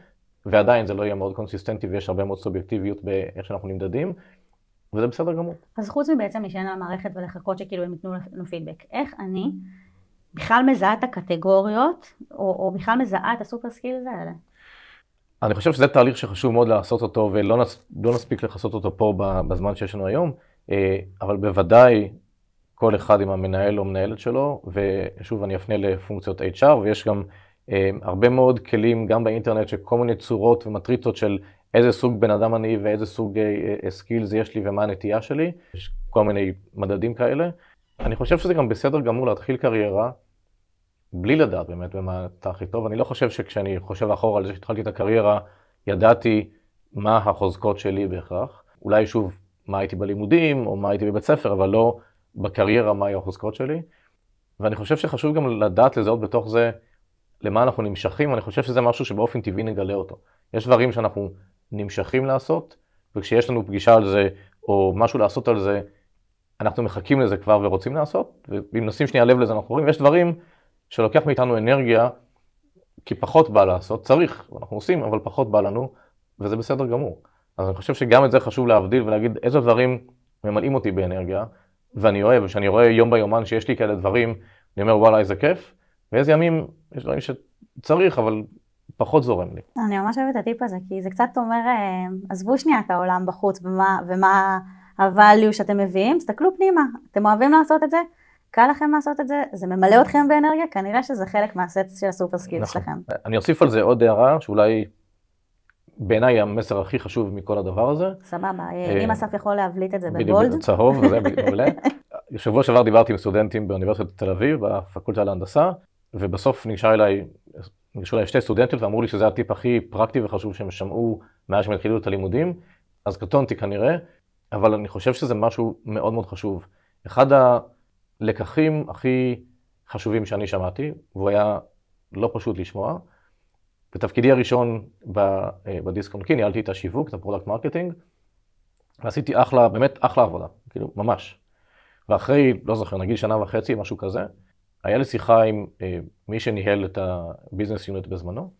ועדיין זה לא יהיה מאוד קונסיסטנטי ויש הרבה מאוד סובייקטיביות באיך שאנחנו נמדדים, וזה בסדר גמור.
אז חוץ מבעצם להישען על המערכת ולחכות שכאילו הם ייתנו לנו פידבק, איך אני בכלל מזהה את הקטגוריות, או, או בכלל מזהה את ה super skills האלה?
אני חושב שזה תהליך שחשוב מאוד לעשות אותו, ולא נס, לא נספיק לכסות אותו פה בזמן שיש לנו היום, אה, אבל בוודאי כל אחד עם המנהל או מנהלת שלו, ושוב אני אפנה לפונקציות HR, ויש גם אה, הרבה מאוד כלים גם באינטרנט של כל מיני צורות ומטריצות של איזה סוג בן אדם אני ואיזה סוג skills יש לי ומה הנטייה שלי, יש כל מיני מדדים כאלה. אני חושב שזה גם בסדר גמור להתחיל קריירה בלי לדעת באמת במה אתה הכי טוב. אני לא חושב שכשאני חושב אחורה על זה שהתחלתי את הקריירה, ידעתי מה החוזקות שלי בהכרח. אולי שוב, מה הייתי בלימודים, או מה הייתי בבית ספר, אבל לא בקריירה, מה היו החוזקות שלי. ואני חושב שחשוב גם לדעת לזהות בתוך זה למה אנחנו נמשכים, אני חושב שזה משהו שבאופן טבעי נגלה אותו. יש דברים שאנחנו נמשכים לעשות, וכשיש לנו פגישה על זה, או משהו לעשות על זה, אנחנו מחכים לזה כבר ורוצים לעשות, ואם נשים שנייה לב לזה אנחנו רואים, יש דברים שלוקח מאיתנו אנרגיה, כי פחות בא לעשות, צריך, אנחנו עושים, אבל פחות בא לנו, וזה בסדר גמור. אז אני חושב שגם את זה חשוב להבדיל ולהגיד איזה דברים ממלאים אותי באנרגיה, ואני אוהב, וכשאני רואה יום ביומן שיש לי כאלה דברים, אני אומר וואלה איזה כיף, ואיזה ימים יש דברים שצריך, אבל פחות זורם לי.
אני ממש אוהבת את הטיפ הזה, כי זה קצת אומר, אה, עזבו שנייה את העולם בחוץ ומה, ומה ה-value שאתם מביאים, תסתכלו פנימה, אתם אוהבים לעשות את זה, קל לכם לעשות את זה, זה ממלא אתכם באנרגיה, כנראה שזה חלק מהסט של ה super skill נכון. שלכם.
אני אוסיף על זה עוד הערה, שאולי בעיניי המסר הכי חשוב מכל הדבר הזה.
סבבה, אה, אם אסף יכול להבליט את זה ב bold.
בדיוק, צהוב, זה מעולה. בשבוע שעבר דיברתי עם סטודנטים באוניברסיטת תל אביב, בפקולטה להנדסה, ובסוף ניגשה אליי, ניגשו אליי שתי סטודנטיות ואמרו לי שזה הטיפ הכי פרקטי וחשוב שהם שמעו מאז שהם התחילו את הלימודים, אז קטונתי כנראה, אבל אני חושב שזה משהו מאוד מאוד חשוב. אחד הלקחים הכי חשובים שאני שמעתי, והוא היה לא פשוט לשמוע, בתפקידי הראשון אה, בדיסק און קי, ניהלתי את השיווק, את ה product marketing, ועשיתי אחלה, באמת אחלה עבודה, כאילו, ממש. ואחרי, לא זוכר, נגיד שנה וחצי, משהו כזה, היה לי שיחה עם אה, מי שניהל את ה business unit בזמנו,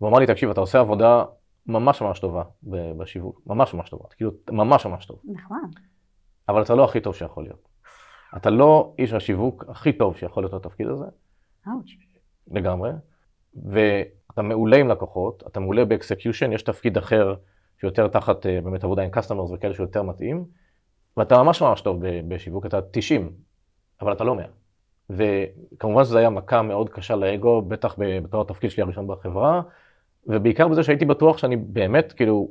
והוא אמר לי, תקשיב, אתה עושה עבודה ממש ממש טובה בשיווק, ממש ממש טובה, כאילו, ממש ממש טוב.
נכון.
אבל אתה לא הכי טוב שיכול להיות. אתה לא איש השיווק הכי טוב שיכול להיות לתפקיד הזה.
אאוץ'.
לגמרי. ואתה מעולה עם לקוחות, אתה מעולה ב execution, יש תפקיד אחר שיותר תחת אה, באמת עבודה עם customers וכאלה שיותר מתאים, ואתה ממש ממש טוב בשיווק, אתה 90, אבל אתה לא 100. וכמובן שזו הייתה מכה מאוד קשה לאגו, בטח בתור התפקיד שלי הראשון בחברה, ובעיקר בזה שהייתי בטוח שאני באמת, כאילו,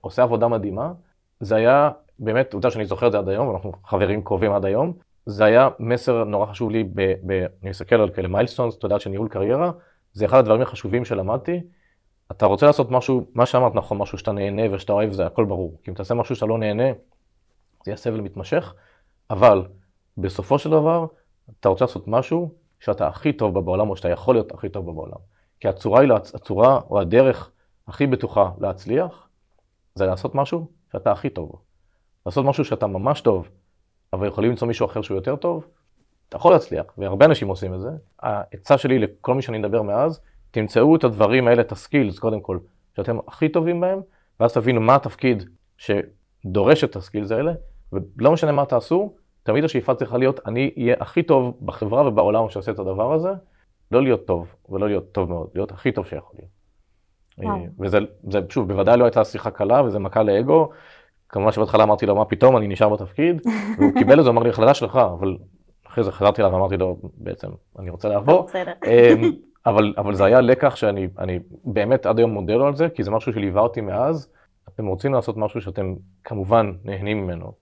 עושה עבודה מדהימה. זה היה באמת, עובדה שאני זוכר את זה עד היום, אנחנו חברים קרובים עד היום, זה היה מסר נורא חשוב לי, ב, ב, אני מסתכל על כאלה milestones, אתה יודע, של ניהול קריירה, זה אחד הדברים החשובים שלמדתי. אתה רוצה לעשות משהו, מה שאמרת נכון, משהו שאתה נהנה ושאתה אוהב, זה הכל ברור. כי אם תעשה משהו שאתה לא נהנה, זה יהיה סבל מתמשך, אבל בסופו של דבר, אתה רוצה לעשות משהו שאתה הכי טוב בה בעולם, או שאתה יכול להיות הכי טוב בה בעולם. כי הצורה, היא, הצורה או הדרך הכי בטוחה להצליח, זה לעשות משהו שאתה הכי טוב. לעשות משהו שאתה ממש טוב, אבל יכולים למצוא מישהו אחר שהוא יותר טוב, אתה יכול להצליח, והרבה אנשים עושים את זה. העצה שלי לכל מי שאני מדבר מאז, תמצאו את הדברים האלה, את הסקילס, קודם כל, שאתם הכי טובים בהם, ואז תבינו מה התפקיד שדורש את הסקילס האלה, ולא משנה מה תעשו, תמיד השאיפה צריכה להיות, אני אהיה הכי טוב בחברה ובעולם שעושה את הדבר הזה, לא להיות טוב, ולא להיות טוב מאוד, להיות הכי טוב שיכול להיות. וואו. וזה, זה, שוב, בוודאי לא הייתה שיחה קלה, וזה מכה לאגו. כמובן שבהתחלה אמרתי לו, מה פתאום, אני נשאר בתפקיד, והוא קיבל את זה, אמר לי, החלטה שלך, אבל אחרי זה חזרתי אליו ואמרתי לו, בעצם, אני רוצה לעבור. אמ, אבל, אבל זה היה לקח שאני אני באמת עד היום מודה לו על זה, כי זה משהו שליווה אותי מאז. אתם רוצים לעשות משהו שאתם כמובן נהנים ממנו,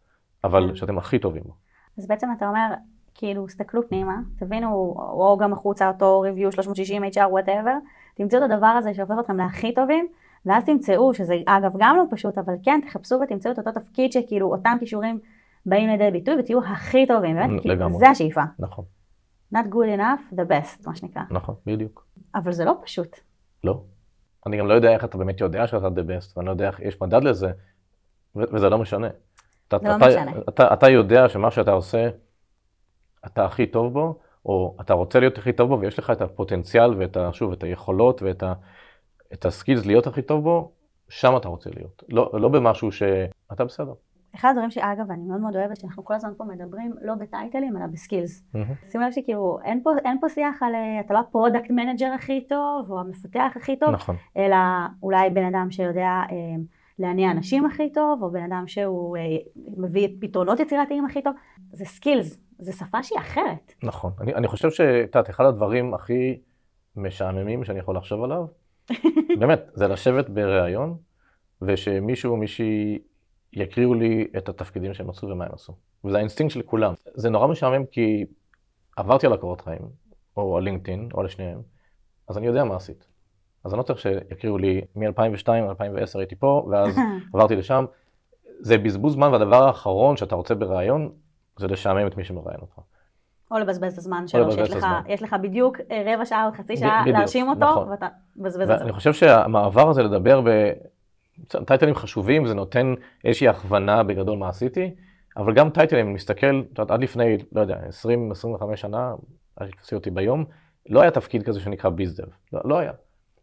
אבל כן. שאתם הכי טובים בו.
אז בעצם אתה אומר, כאילו, סתכלו פנימה, תבינו, או גם החוצה אותו review 360 HR whatever, תמצאו את הדבר הזה שהופך אתכם להכי טובים, ואז תמצאו, שזה אגב גם לא פשוט, אבל כן, תחפשו ותמצאו את אותו תפקיד שכאילו אותם כישורים באים לידי ביטוי ותהיו הכי טובים, באמת, כאילו, זה השאיפה.
נכון.
Not good enough, the best, מה שנקרא.
נכון, בדיוק.
אבל זה לא פשוט.
לא. אני גם לא יודע איך אתה באמת יודע שאתה the best, ואני לא יודע איך יש מדד לזה, וזה לא משנה.
אתה, זה לא אתה, משנה.
אתה, אתה, אתה יודע שמה שאתה עושה, אתה הכי טוב בו, או אתה רוצה להיות הכי טוב בו, ויש לך את הפוטנציאל ואת, ה, שוב, את היכולות ואת ה, את הסקילס להיות הכי טוב בו, שם אתה רוצה להיות. לא, לא במשהו שאתה בסדר.
אחד הדברים שאגב אני מאוד מאוד אוהבת שאנחנו כל הזמן פה מדברים לא בטייטלים אלא ב skills. Mm-hmm. שימו לב שכאילו אין פה, אין פה שיח על אה, אתה לא ה product manager הכי טוב או המפתח הכי טוב,
נכון.
אלא אולי בן אדם שיודע אה, להניע אנשים הכי טוב או בן אדם שהוא אה, מביא פתרונות יצירתיים הכי טוב, זה skills, זה שפה שהיא אחרת.
נכון, אני, אני חושב שאת יודעת אחד הדברים הכי משעממים שאני יכול לחשוב עליו, באמת, זה לשבת בריאיון ושמישהו או מישהי יקריאו לי את התפקידים שהם עשו ומה הם עשו. וזה האינסטינקט של כולם. זה נורא משעמם כי עברתי על הקורות חיים, או על לינקדאין, או על שניהם, אז אני יודע מה עשית. אז אני לא צריך שיקריאו לי מ-2002 עד 2010 הייתי פה, ואז עברתי לשם. זה בזבוז זמן, והדבר האחרון שאתה רוצה בראיון, זה לשעמם את מי שמראיין אותך.
או לבזבז את הזמן שלו, שיש לך. יש לך בדיוק אה, רבע שעה או חצי
ב-
שעה
בדיוק,
להרשים אותו,
נכון.
ואתה מבזבז את זה.
ואני חושב שהמעבר הזה לדבר בטייטלים חשובים, זה נותן איזושהי הכוונה בגדול מה עשיתי, אבל גם טייטלים, אני מסתכל, את יודעת, עד לפני, לא יודע, 20-25 שנה, עד שתפסי אותי ביום, לא היה תפקיד כזה שנקרא ביזדב, לא, לא היה.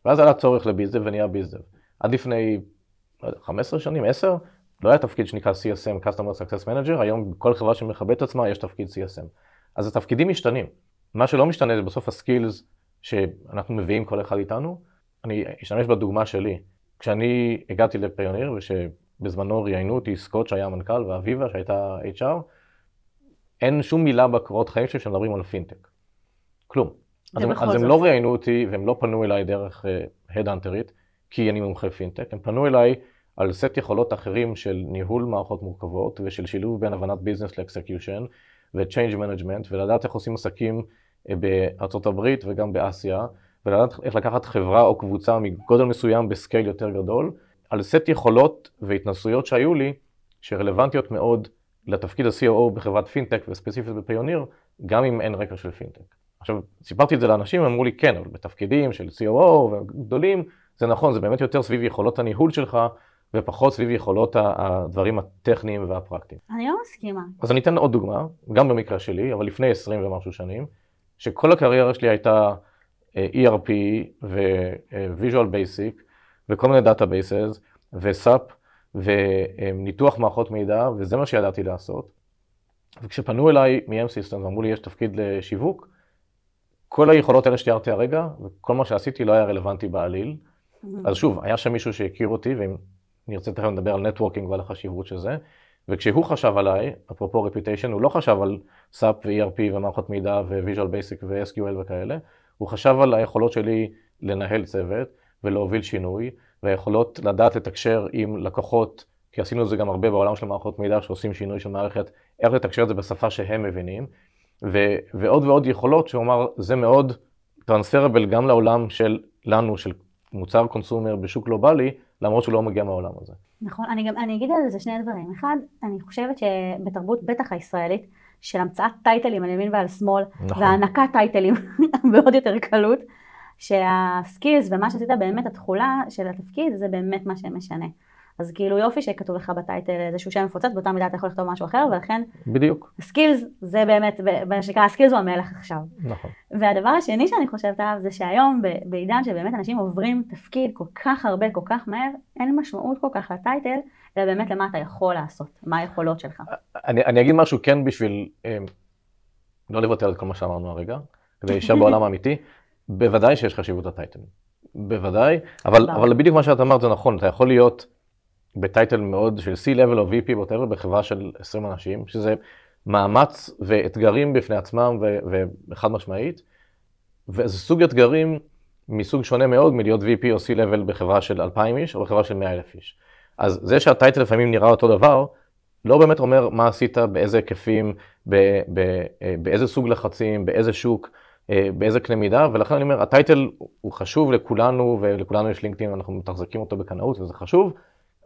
ואז עלה צורך לביזדב ונהיה ביזדב. עד לפני לא יודע, 15 שנים, 10, לא היה תפקיד שנקרא CSM, Customer Success Manager, היום בכל חברה שמכבדת עצמה יש תפקיד CSM. אז התפקידים משתנים. מה שלא משתנה זה בסוף ה skills שאנחנו מביאים כל אחד איתנו. אני אשתמש בדוגמה שלי. כשאני הגעתי לפיוניר, ושבזמנו ראיינו אותי סקוט שהיה המנכ"ל ואביבה שהייתה HR, אין שום מילה בקורות חיים שלי שמדברים על פינטק. כלום. אז, הם,
ובכל
זאת הם. לא ראיינו אותי והם לא פנו אליי דרך ההד האנטרית, כי אני מומחה פינטק, הם פנו אליי על סט יכולות אחרים של ניהול מערכות מורכבות ושל שילוב בין הבנת business ל execution ו-change management ולדעת איך עושים עסקים אה, בארצות הברית וגם באסיה ולדעת איך לקחת חברה או קבוצה מגודל מסוים ב scale יותר גדול על סט יכולות והתנסויות שהיו לי שרלוונטיות מאוד לתפקיד ה-COO בחברת פינטק וספציפית בפיוניר גם אם אין רקע של פינטק. עכשיו סיפרתי את זה לאנשים הם אמרו לי כן אבל בתפקידים של COO וגדולים זה נכון זה באמת יותר סביב יכולות הניהול שלך ופחות סביב יכולות הדברים הטכניים והפרקטיים.
אני לא מסכימה.
אז אני אתן עוד דוגמה, גם במקרה שלי, אבל לפני 20 ומשהו שנים, שכל הקריירה שלי הייתה ERP ו-Visual Basic וכל מיני Databases ו-SAP וניתוח מערכות מידע, וזה מה שידעתי לעשות. וכשפנו אליי מ-M Systems ואמרו לי יש תפקיד לשיווק, כל היכולות האלה שתיארתי הרגע, וכל מה שעשיתי לא היה רלוונטי בעליל. אז שוב, היה שם מישהו שהכיר אותי, ואם נרצה תכף לדבר על networking ועל החשיבות של זה, וכשהוא חשב עליי, אפרופו reputation, הוא לא חשב על SAP ו-ERP ומערכות מידע ו-Visual Basic ו-SQL וכאלה, הוא חשב על היכולות שלי לנהל צוות ולהוביל שינוי, והיכולות לדעת לתקשר עם לקוחות, כי עשינו את זה גם הרבה בעולם של מערכות מידע שעושים שינוי של מערכת, איך לתקשר את זה בשפה שהם מבינים, ו- ועוד ועוד יכולות שהוא אמר, זה מאוד transferable גם לעולם של לנו, של מוצר קונסומר בשוק גלובלי, למרות שהוא לא מגיע מהעולם הזה.
נכון, אני גם, אני אגיד על זה שני דברים. אחד, אני חושבת שבתרבות בטח הישראלית, של המצאת טייטלים על ימין ועל שמאל,
נכון.
והענקת טייטלים בעוד יותר קלות, שהסקילס ומה שעשית באמת, התכולה של התפקיד, זה באמת מה שמשנה. אז כאילו יופי שכתוב לך בטייטל איזשהו שם מפוצץ, באותה מידה אתה יכול לכתוב משהו אחר, ולכן
בדיוק,
הסקילס זה באמת, מה שנקרא הסקילס הוא המלך עכשיו.
נכון.
והדבר השני שאני חושבת עליו זה שהיום בעידן שבאמת אנשים עוברים תפקיד כל כך הרבה, כל כך מהר, אין משמעות כל כך לטייטל, אלא באמת למה אתה יכול לעשות, מה היכולות שלך.
אני, אני אגיד משהו כן בשביל אה, לא לבטל את כל מה שאמרנו הרגע, כדי להישאר בעולם האמיתי, בוודאי שיש חשיבות לטייטל, בוודאי, אבל. אבל בדיוק מה שאת אמרת זה נכון, אתה יכול להיות בטייטל מאוד של C-Level או VP, whatever, בחברה של 20 אנשים, שזה מאמץ ואתגרים בפני עצמם ו- וחד משמעית, וזה סוג אתגרים מסוג שונה מאוד מלהיות VP או C-Level בחברה של 2,000 איש או בחברה של 100,000 איש. אז זה שהטייטל לפעמים נראה אותו דבר, לא באמת אומר מה עשית, באיזה היקפים, ב- ב- אה, באיזה סוג לחצים, באיזה שוק, אה, באיזה קנה מידה, ולכן אני אומר, הטייטל הוא חשוב לכולנו, ולכולנו יש לינקדאין, אנחנו מתחזקים אותו בקנאות, וזה חשוב.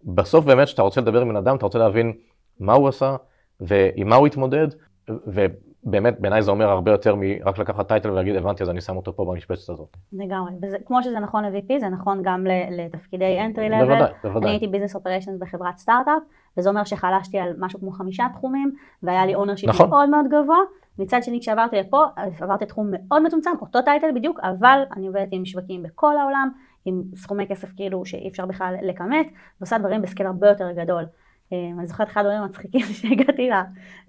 בסוף באמת, כשאתה רוצה לדבר עם בן אדם, אתה רוצה להבין מה הוא עשה, ועם מה הוא התמודד, ובאמת, בעיניי זה אומר הרבה יותר מרק לקחת title ולהגיד, הבנתי, אז אני שם אותו פה במשבצת הזאת.
לגמרי. כמו שזה נכון ל-VP, זה נכון גם לתפקידי entry level.
בוודאי,
אני
בוודאי.
הייתי business operations בחברת סטארט-אפ, וזה אומר שחלשתי על משהו כמו חמישה תחומים, והיה לי ownership
נכון.
מאוד מאוד גבוה. מצד שני, כשעברתי לפה, עברתי תחום מאוד מצומצם, אותו title בדיוק, אבל אני עובדת עם שווקים בכל העולם, עם סכומי כסף כאילו שאי אפשר בכלל לכמת, ועושה דברים ב scale הרבה יותר גדול. אה, אני זוכרת אחד הדברים המצחיקים שהגעתי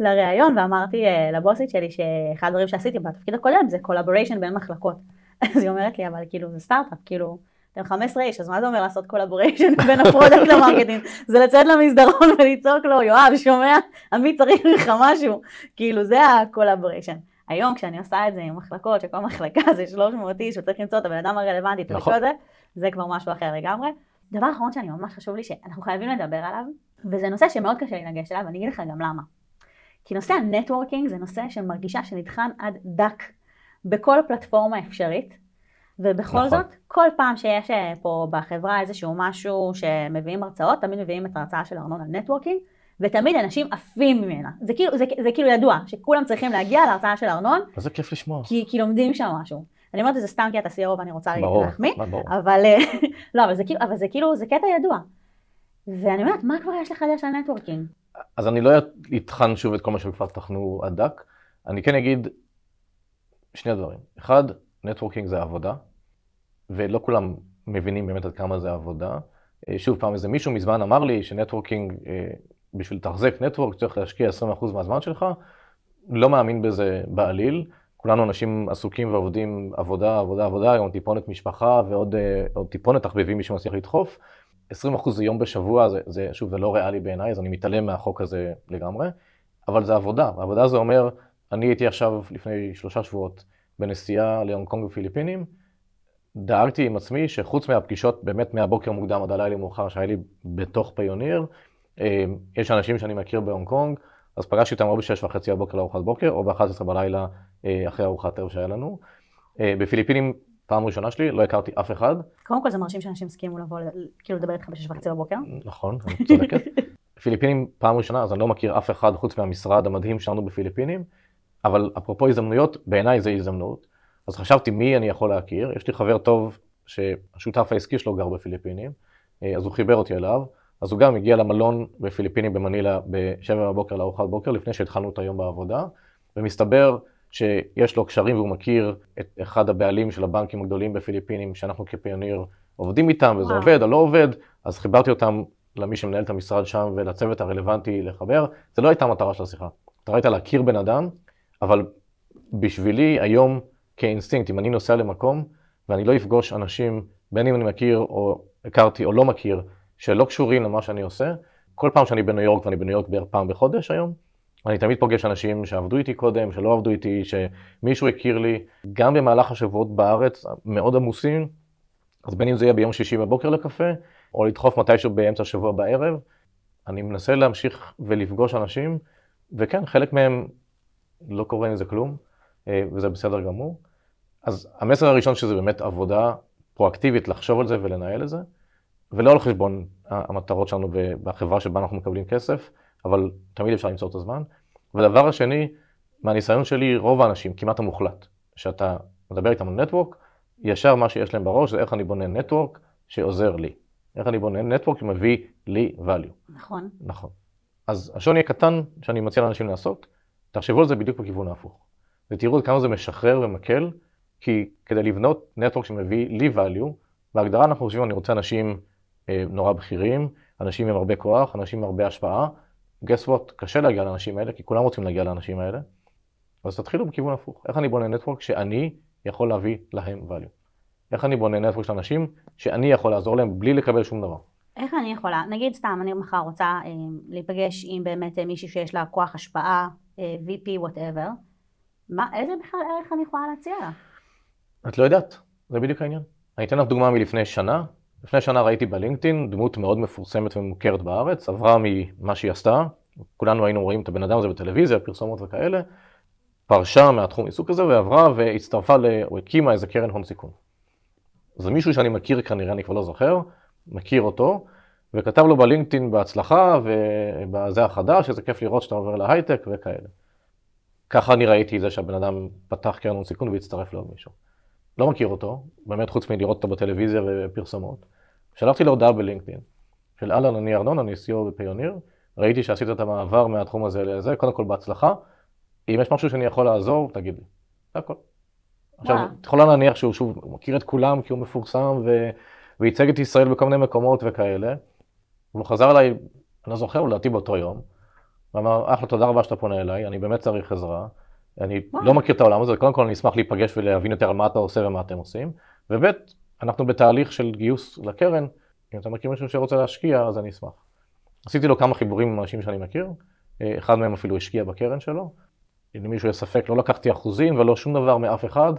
לראיון ואמרתי אה, לבוסית שלי שאחד הדברים שעשיתי בתפקיד הקודם זה collaboration בין מחלקות. אז היא אומרת לי, אבל כאילו זה סטארט-אפ, כאילו, אתם 15 איש, אז מה זה אומר לעשות collaboration בין ה product ל marketing? זה לצאת למסדרון ולצעוק לו, יואב, שומע? עמית צריך ממך משהו. כאילו, זה ה collaboration. היום כשאני עושה את זה עם מחלקות, שכל מחלקה זה 300 איש וצריך למצוא את הבן אדם הרלוונטי,
נכון.
נכון. את זה, זה כבר משהו אחר לגמרי. דבר אחרון שאני ממש חשוב לי שאנחנו חייבים לדבר עליו, וזה נושא שמאוד קשה לי לגשת אליו, ואני אגיד לך גם למה. כי נושא ה networking זה נושא שמרגישה שנטחן עד דק בכל פלטפורמה אפשרית, ובכל
נכון.
זאת, כל פעם שיש אה, פה בחברה איזשהו משהו שמביאים הרצאות, תמיד מביאים את ההרצאה של ארנון על networking, ותמיד אנשים עפים ממנה. זה כאילו, זה, זה כאילו ידוע, שכולם צריכים להגיע להרצאה של ארנון,
איזה כיף לשמוע.
כי, כי לומדים שם משהו. אני אומרת את זה סתם כי אתה CEO ואני רוצה להחמיא. אבל, אה, לא, אבל זה אבל זה כאילו, זה קטע ידוע. ואני אומרת, מה כבר יש לחדש על networking?
אז אני לא אטחן שוב את כל מה שכבר טחנו עד דק. אני כן אגיד שני דברים. אחד, networking זה עבודה, ולא כולם מבינים באמת עד כמה זה עבודה. אה, שוב פעם, איזה מישהו מזמן אמר לי ש networking, אה, בשביל לתחזק network צריך להשקיע 20% מהזמן שלך. לא מאמין בזה בעליל. כולנו אנשים עסוקים ועובדים עבודה, עבודה, עבודה, היום טיפונת משפחה ועוד אה, טיפונת תחביבים, מי שמצליח לדחוף. 20% זה יום בשבוע, זה, זה, שוב, זה לא ריאלי בעיניי, אז אני מתעלם מהחוק הזה לגמרי, אבל זה עבודה. עבודה זה אומר, אני הייתי עכשיו לפני שלושה שבועות בנסיעה להונג קונג ופיליפינים, דאגתי עם עצמי שחוץ מהפגישות באמת מהבוקר מוקדם עד הלילה מאוחר שהיה לי בתוך פיוניר, אה, יש אנשים שאני מכיר בהונג קונג, אז פגשתי אותם או בשש וחצי בבוקר לארוחת בוקר, או ב-11 בלילה אה, אחרי ארוחת ערב שהיה לנו. אה, בפיליפינים, פעם ראשונה שלי, לא הכרתי אף אחד,
קודם כל זה מרשים שאנשים הסכימו לבוא, כאילו לדבר איתך בשש וחצי בבוקר.
נכון, את צודקת. פיליפינים פעם ראשונה, אז אני לא מכיר אף אחד חוץ מהמשרד המדהים שלנו בפיליפינים, אבל אפרופו הזדמנויות, בעיניי זו הזדמנות. אז חשבתי מי אני יכול להכיר, יש לי חבר טוב שהשותף העסקי שלו גר בפיליפינים, אה, אז הוא חיבר אותי אליו, אז הוא גם הגיע למלון בפיליפינים במנילה ב-7 בבוקר לארוחת בוקר, לפני שהתחלנו את היום בעבודה, ומסתבר שיש לו קשרים והוא מכיר את אחד הבעלים של הבנקים הגדולים בפיליפינים, שאנחנו כפיוניר עובדים איתם, וזה
וואו.
עובד או לא עובד, אז חיברתי אותם למי שמנהל את המשרד שם ולצוות הרלוונטי לחבר. זה לא הייתה המטרה של השיחה. המטרה הייתה להכיר בן אדם, אבל בשבילי היום כאינסטינקט, אם אני נוסע למקום ואני לא אפגוש אנשים, בין אם אני מכיר או הכרתי או לא מכיר, שלא קשורים למה שאני עושה, כל פעם שאני בניו יורק, ואני בניו יורק בערך פעם בחודש היום, אני תמיד פוגש אנשים שעבדו איתי קודם, שלא עבדו איתי, שמישהו הכיר לי, גם במהלך השבועות בארץ, מאוד עמוסים, אז בין אם זה יהיה ביום שישי בבוקר לקפה, או לדחוף מתישהו באמצע השבוע בערב, אני מנסה להמשיך ולפגוש אנשים, וכן, חלק מהם לא קורה עם זה כלום, אה, וזה בסדר גמור. אז המסר הראשון שזה באמת עבודה פרואקטיבית לחשוב על זה ולנהל את זה, ולא על חשבון המטרות שלנו בחברה שבה אנחנו מקבלים כסף, אבל תמיד אפשר למצוא את הזמן. והדבר השני, מהניסיון שלי, רוב האנשים, כמעט המוחלט, שאתה מדבר איתם על נטוורק, ישר מה שיש להם בראש זה איך אני בונה נטוורק שעוזר לי. איך אני בונה נטוורק שמביא לי value.
נכון.
נכון. אז השוני הקטן שאני מציע לאנשים לעשות, תחשבו על זה בדיוק בכיוון ההפוך. ותראו כמה זה משחרר ומקל, כי כדי לבנות נטוורק שמביא לי value, בהגדרה אנחנו חושבים, אני רוצה אנשים אה, נורא בכירים, אנשים עם הרבה כוח, אנשים עם הרבה השפעה. Guess what, קשה להגיע לאנשים האלה, כי כולם רוצים להגיע לאנשים האלה. אז תתחילו בכיוון הפוך. איך אני בונה נטוורק שאני יכול להביא להם value? איך אני בונה נטוורק של אנשים שאני יכול לעזור להם בלי לקבל שום דבר?
איך אני יכולה, נגיד סתם, אני מחר רוצה אה, להיפגש עם באמת אה, מישהי שיש לה כוח השפעה, אה, VP, whatever, מה, איזה בכלל ערך אני יכולה להציע לה?
את לא יודעת, זה בדיוק העניין. אני אתן לך דוגמה מלפני שנה. לפני שנה ראיתי בלינקדאין דמות מאוד מפורסמת ומוכרת בארץ, עברה ממה שהיא עשתה, כולנו היינו רואים את הבן אדם הזה בטלוויזיה, פרסומות וכאלה, פרשה מהתחום עיסוק הזה ועברה והצטרפה, ל... או הקימה איזה קרן הון סיכון. זה מישהו שאני מכיר כנראה, אני כבר לא זוכר, מכיר אותו, וכתב לו בלינקדאין בהצלחה, ובזה החדש, איזה כיף לראות שאתה עובר להייטק וכאלה. ככה אני ראיתי זה שהבן אדם פתח קרן הון סיכון והצטרף לעוד מישהו. לא מכיר אותו, באמת חוץ מלראות אותו בטלוויזיה ופרסומות. שלחתי לו הודעה בלינקדאין, של אהלן, אני ארנון, אני CEO בפיוניר, ראיתי שעשית את המעבר מהתחום הזה לזה, קודם כל בהצלחה. אם יש משהו שאני יכול לעזור, תגיד לי. זה הכל. עכשיו. את יכולה להניח שהוא שוב מכיר את כולם כי הוא מפורסם ו... וייצג את ישראל בכל מיני מקומות וכאלה. והוא חזר אליי, אני לא זוכר, לדעתי באותו יום, ואמר, אחלה, תודה רבה שאתה פונה אליי, אני באמת צריך עזרה. אני
וואו.
לא מכיר את העולם הזה, קודם כל אני אשמח להיפגש ולהבין יותר על מה אתה עושה ומה אתם עושים. וב', אנחנו בתהליך של גיוס לקרן, אם אתה מכיר מישהו שרוצה להשקיע, אז אני אשמח. עשיתי לו כמה חיבורים עם אנשים שאני מכיר, אה, אחד מהם אפילו השקיע בקרן שלו. אם למישהו יש ספק, לא לקחתי אחוזים ולא שום דבר מאף אחד.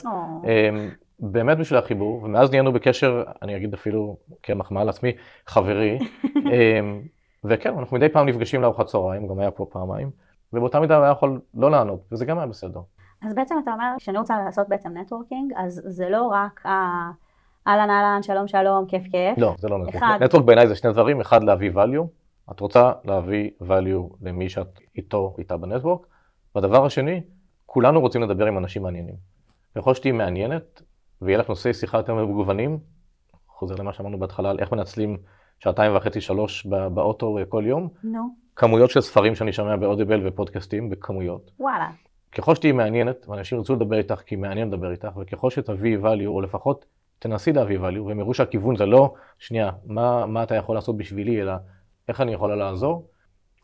אמ, באמת בשביל החיבור, ומאז נהיינו בקשר, אני אגיד אפילו כמחמאה לעצמי, חברי. אמ, וכן, אנחנו מדי פעם נפגשים לארוחת צהריים, גם היה פה פעמיים, ובאותה מידה הוא היה יכול לא לענות, וזה גם היה בסדר.
אז בעצם אתה אומר, כשאני רוצה לעשות בעצם נטוורקינג, אז זה לא רק ה... אהלן אהלן, שלום שלום, כיף כיף.
לא, זה לא נטוורק.
אחד.
נטוורק בעיניי זה שני דברים, אחד להביא value, את רוצה להביא value למי שאת איתו, איתה בנטוורק, והדבר השני, כולנו רוצים לדבר עם אנשים מעניינים. ככל שתהיי מעניינת, ויהיה לך נושאי שיחה יותר מגוונים, חוזר למה שאמרנו בהתחלה על איך מנצלים שעתיים וחצי, שלוש בא- באוטו אה, כל יום,
נו,
כמויות של ספרים שאני שומע באודיבל ופודקאסטים בכמויות.
וואלה.
ככל שתהיי מעניינת, ואנשים ירצו לדבר איתך כי מעניין לדבר איתך, וככל שתביאי value, או לפחות תנסי להביא value, והם יראו שהכיוון זה לא, שנייה, מה, מה אתה יכול לעשות בשבילי, אלא איך אני יכולה לעזור.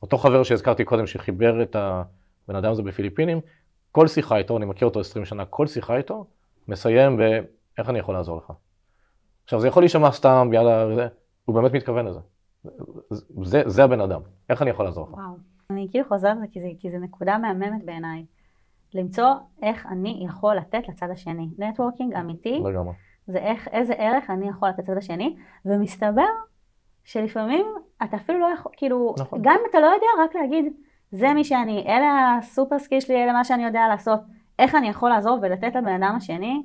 אותו חבר שהזכרתי קודם, שחיבר את הבן אדם הזה בפיליפינים, כל שיחה איתו, אני מכיר אותו 20 שנה, כל שיחה איתו, מסיים ב"איך אני יכול לעזור לך". עכשיו, זה יכול להישמע סתם, יאללה, זה, הוא באמת מתכוון לזה. זה, זה הבן אדם, איך אני יכול לעזור לך?
וואו. אני כאילו חוזרת לזה כי זה, כי זה נקודה מהממת בעיניי. למצוא איך אני יכול לתת לצד השני. נטוורקינג אמיתי,
לגמרי.
זה איך, איזה ערך אני יכול לתת לצד השני, ומסתבר שלפעמים אתה אפילו לא יכול, כאילו,
נכון.
גם אם אתה לא יודע, רק להגיד, זה מי שאני, אלה ה super skill שלי, אלה מה שאני יודע לעשות, איך אני יכול לעזור ולתת לבן אדם השני,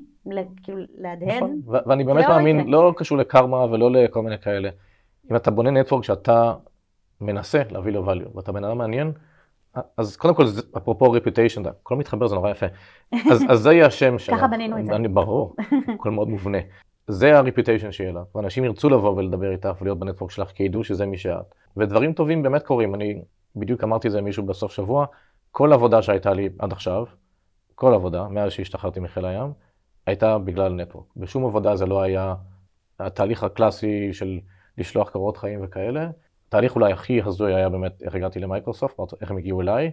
כאילו, להדהד.
נכון, ו- ואני באמת
לא
מאמין,
יקרה.
לא קשור לקרמה ולא לכל מיני כאלה. אם אתה בונה network שאתה מנסה להביא לו value, ואתה בן אדם מעניין, אז קודם כל, אפרופו זה- הכל מתחבר, זה נורא יפה. אז, אז זה יהיה השם שלך.
ככה בנינו את זה.
אני, ברור, הכל מאוד מובנה. זה ה-reputation שיהיה לה, ואנשים ירצו לבוא ולדבר איתך ולהיות בנטוורק שלך, כי ידעו שזה מי שאת. ודברים טובים באמת קורים, אני בדיוק אמרתי את זה למישהו בסוף שבוע, כל עבודה שהייתה לי עד עכשיו, כל עבודה, מאז שהשתחררתי מחיל הים, הייתה בגלל נטוורק. בשום עבודה זה לא היה התהליך הקלאסי של לשלוח קורות חיים וכאלה. התהליך אולי הכי הזוי היה באמת איך הגעתי למייקרוסופט, איך הם הגיעו אליי,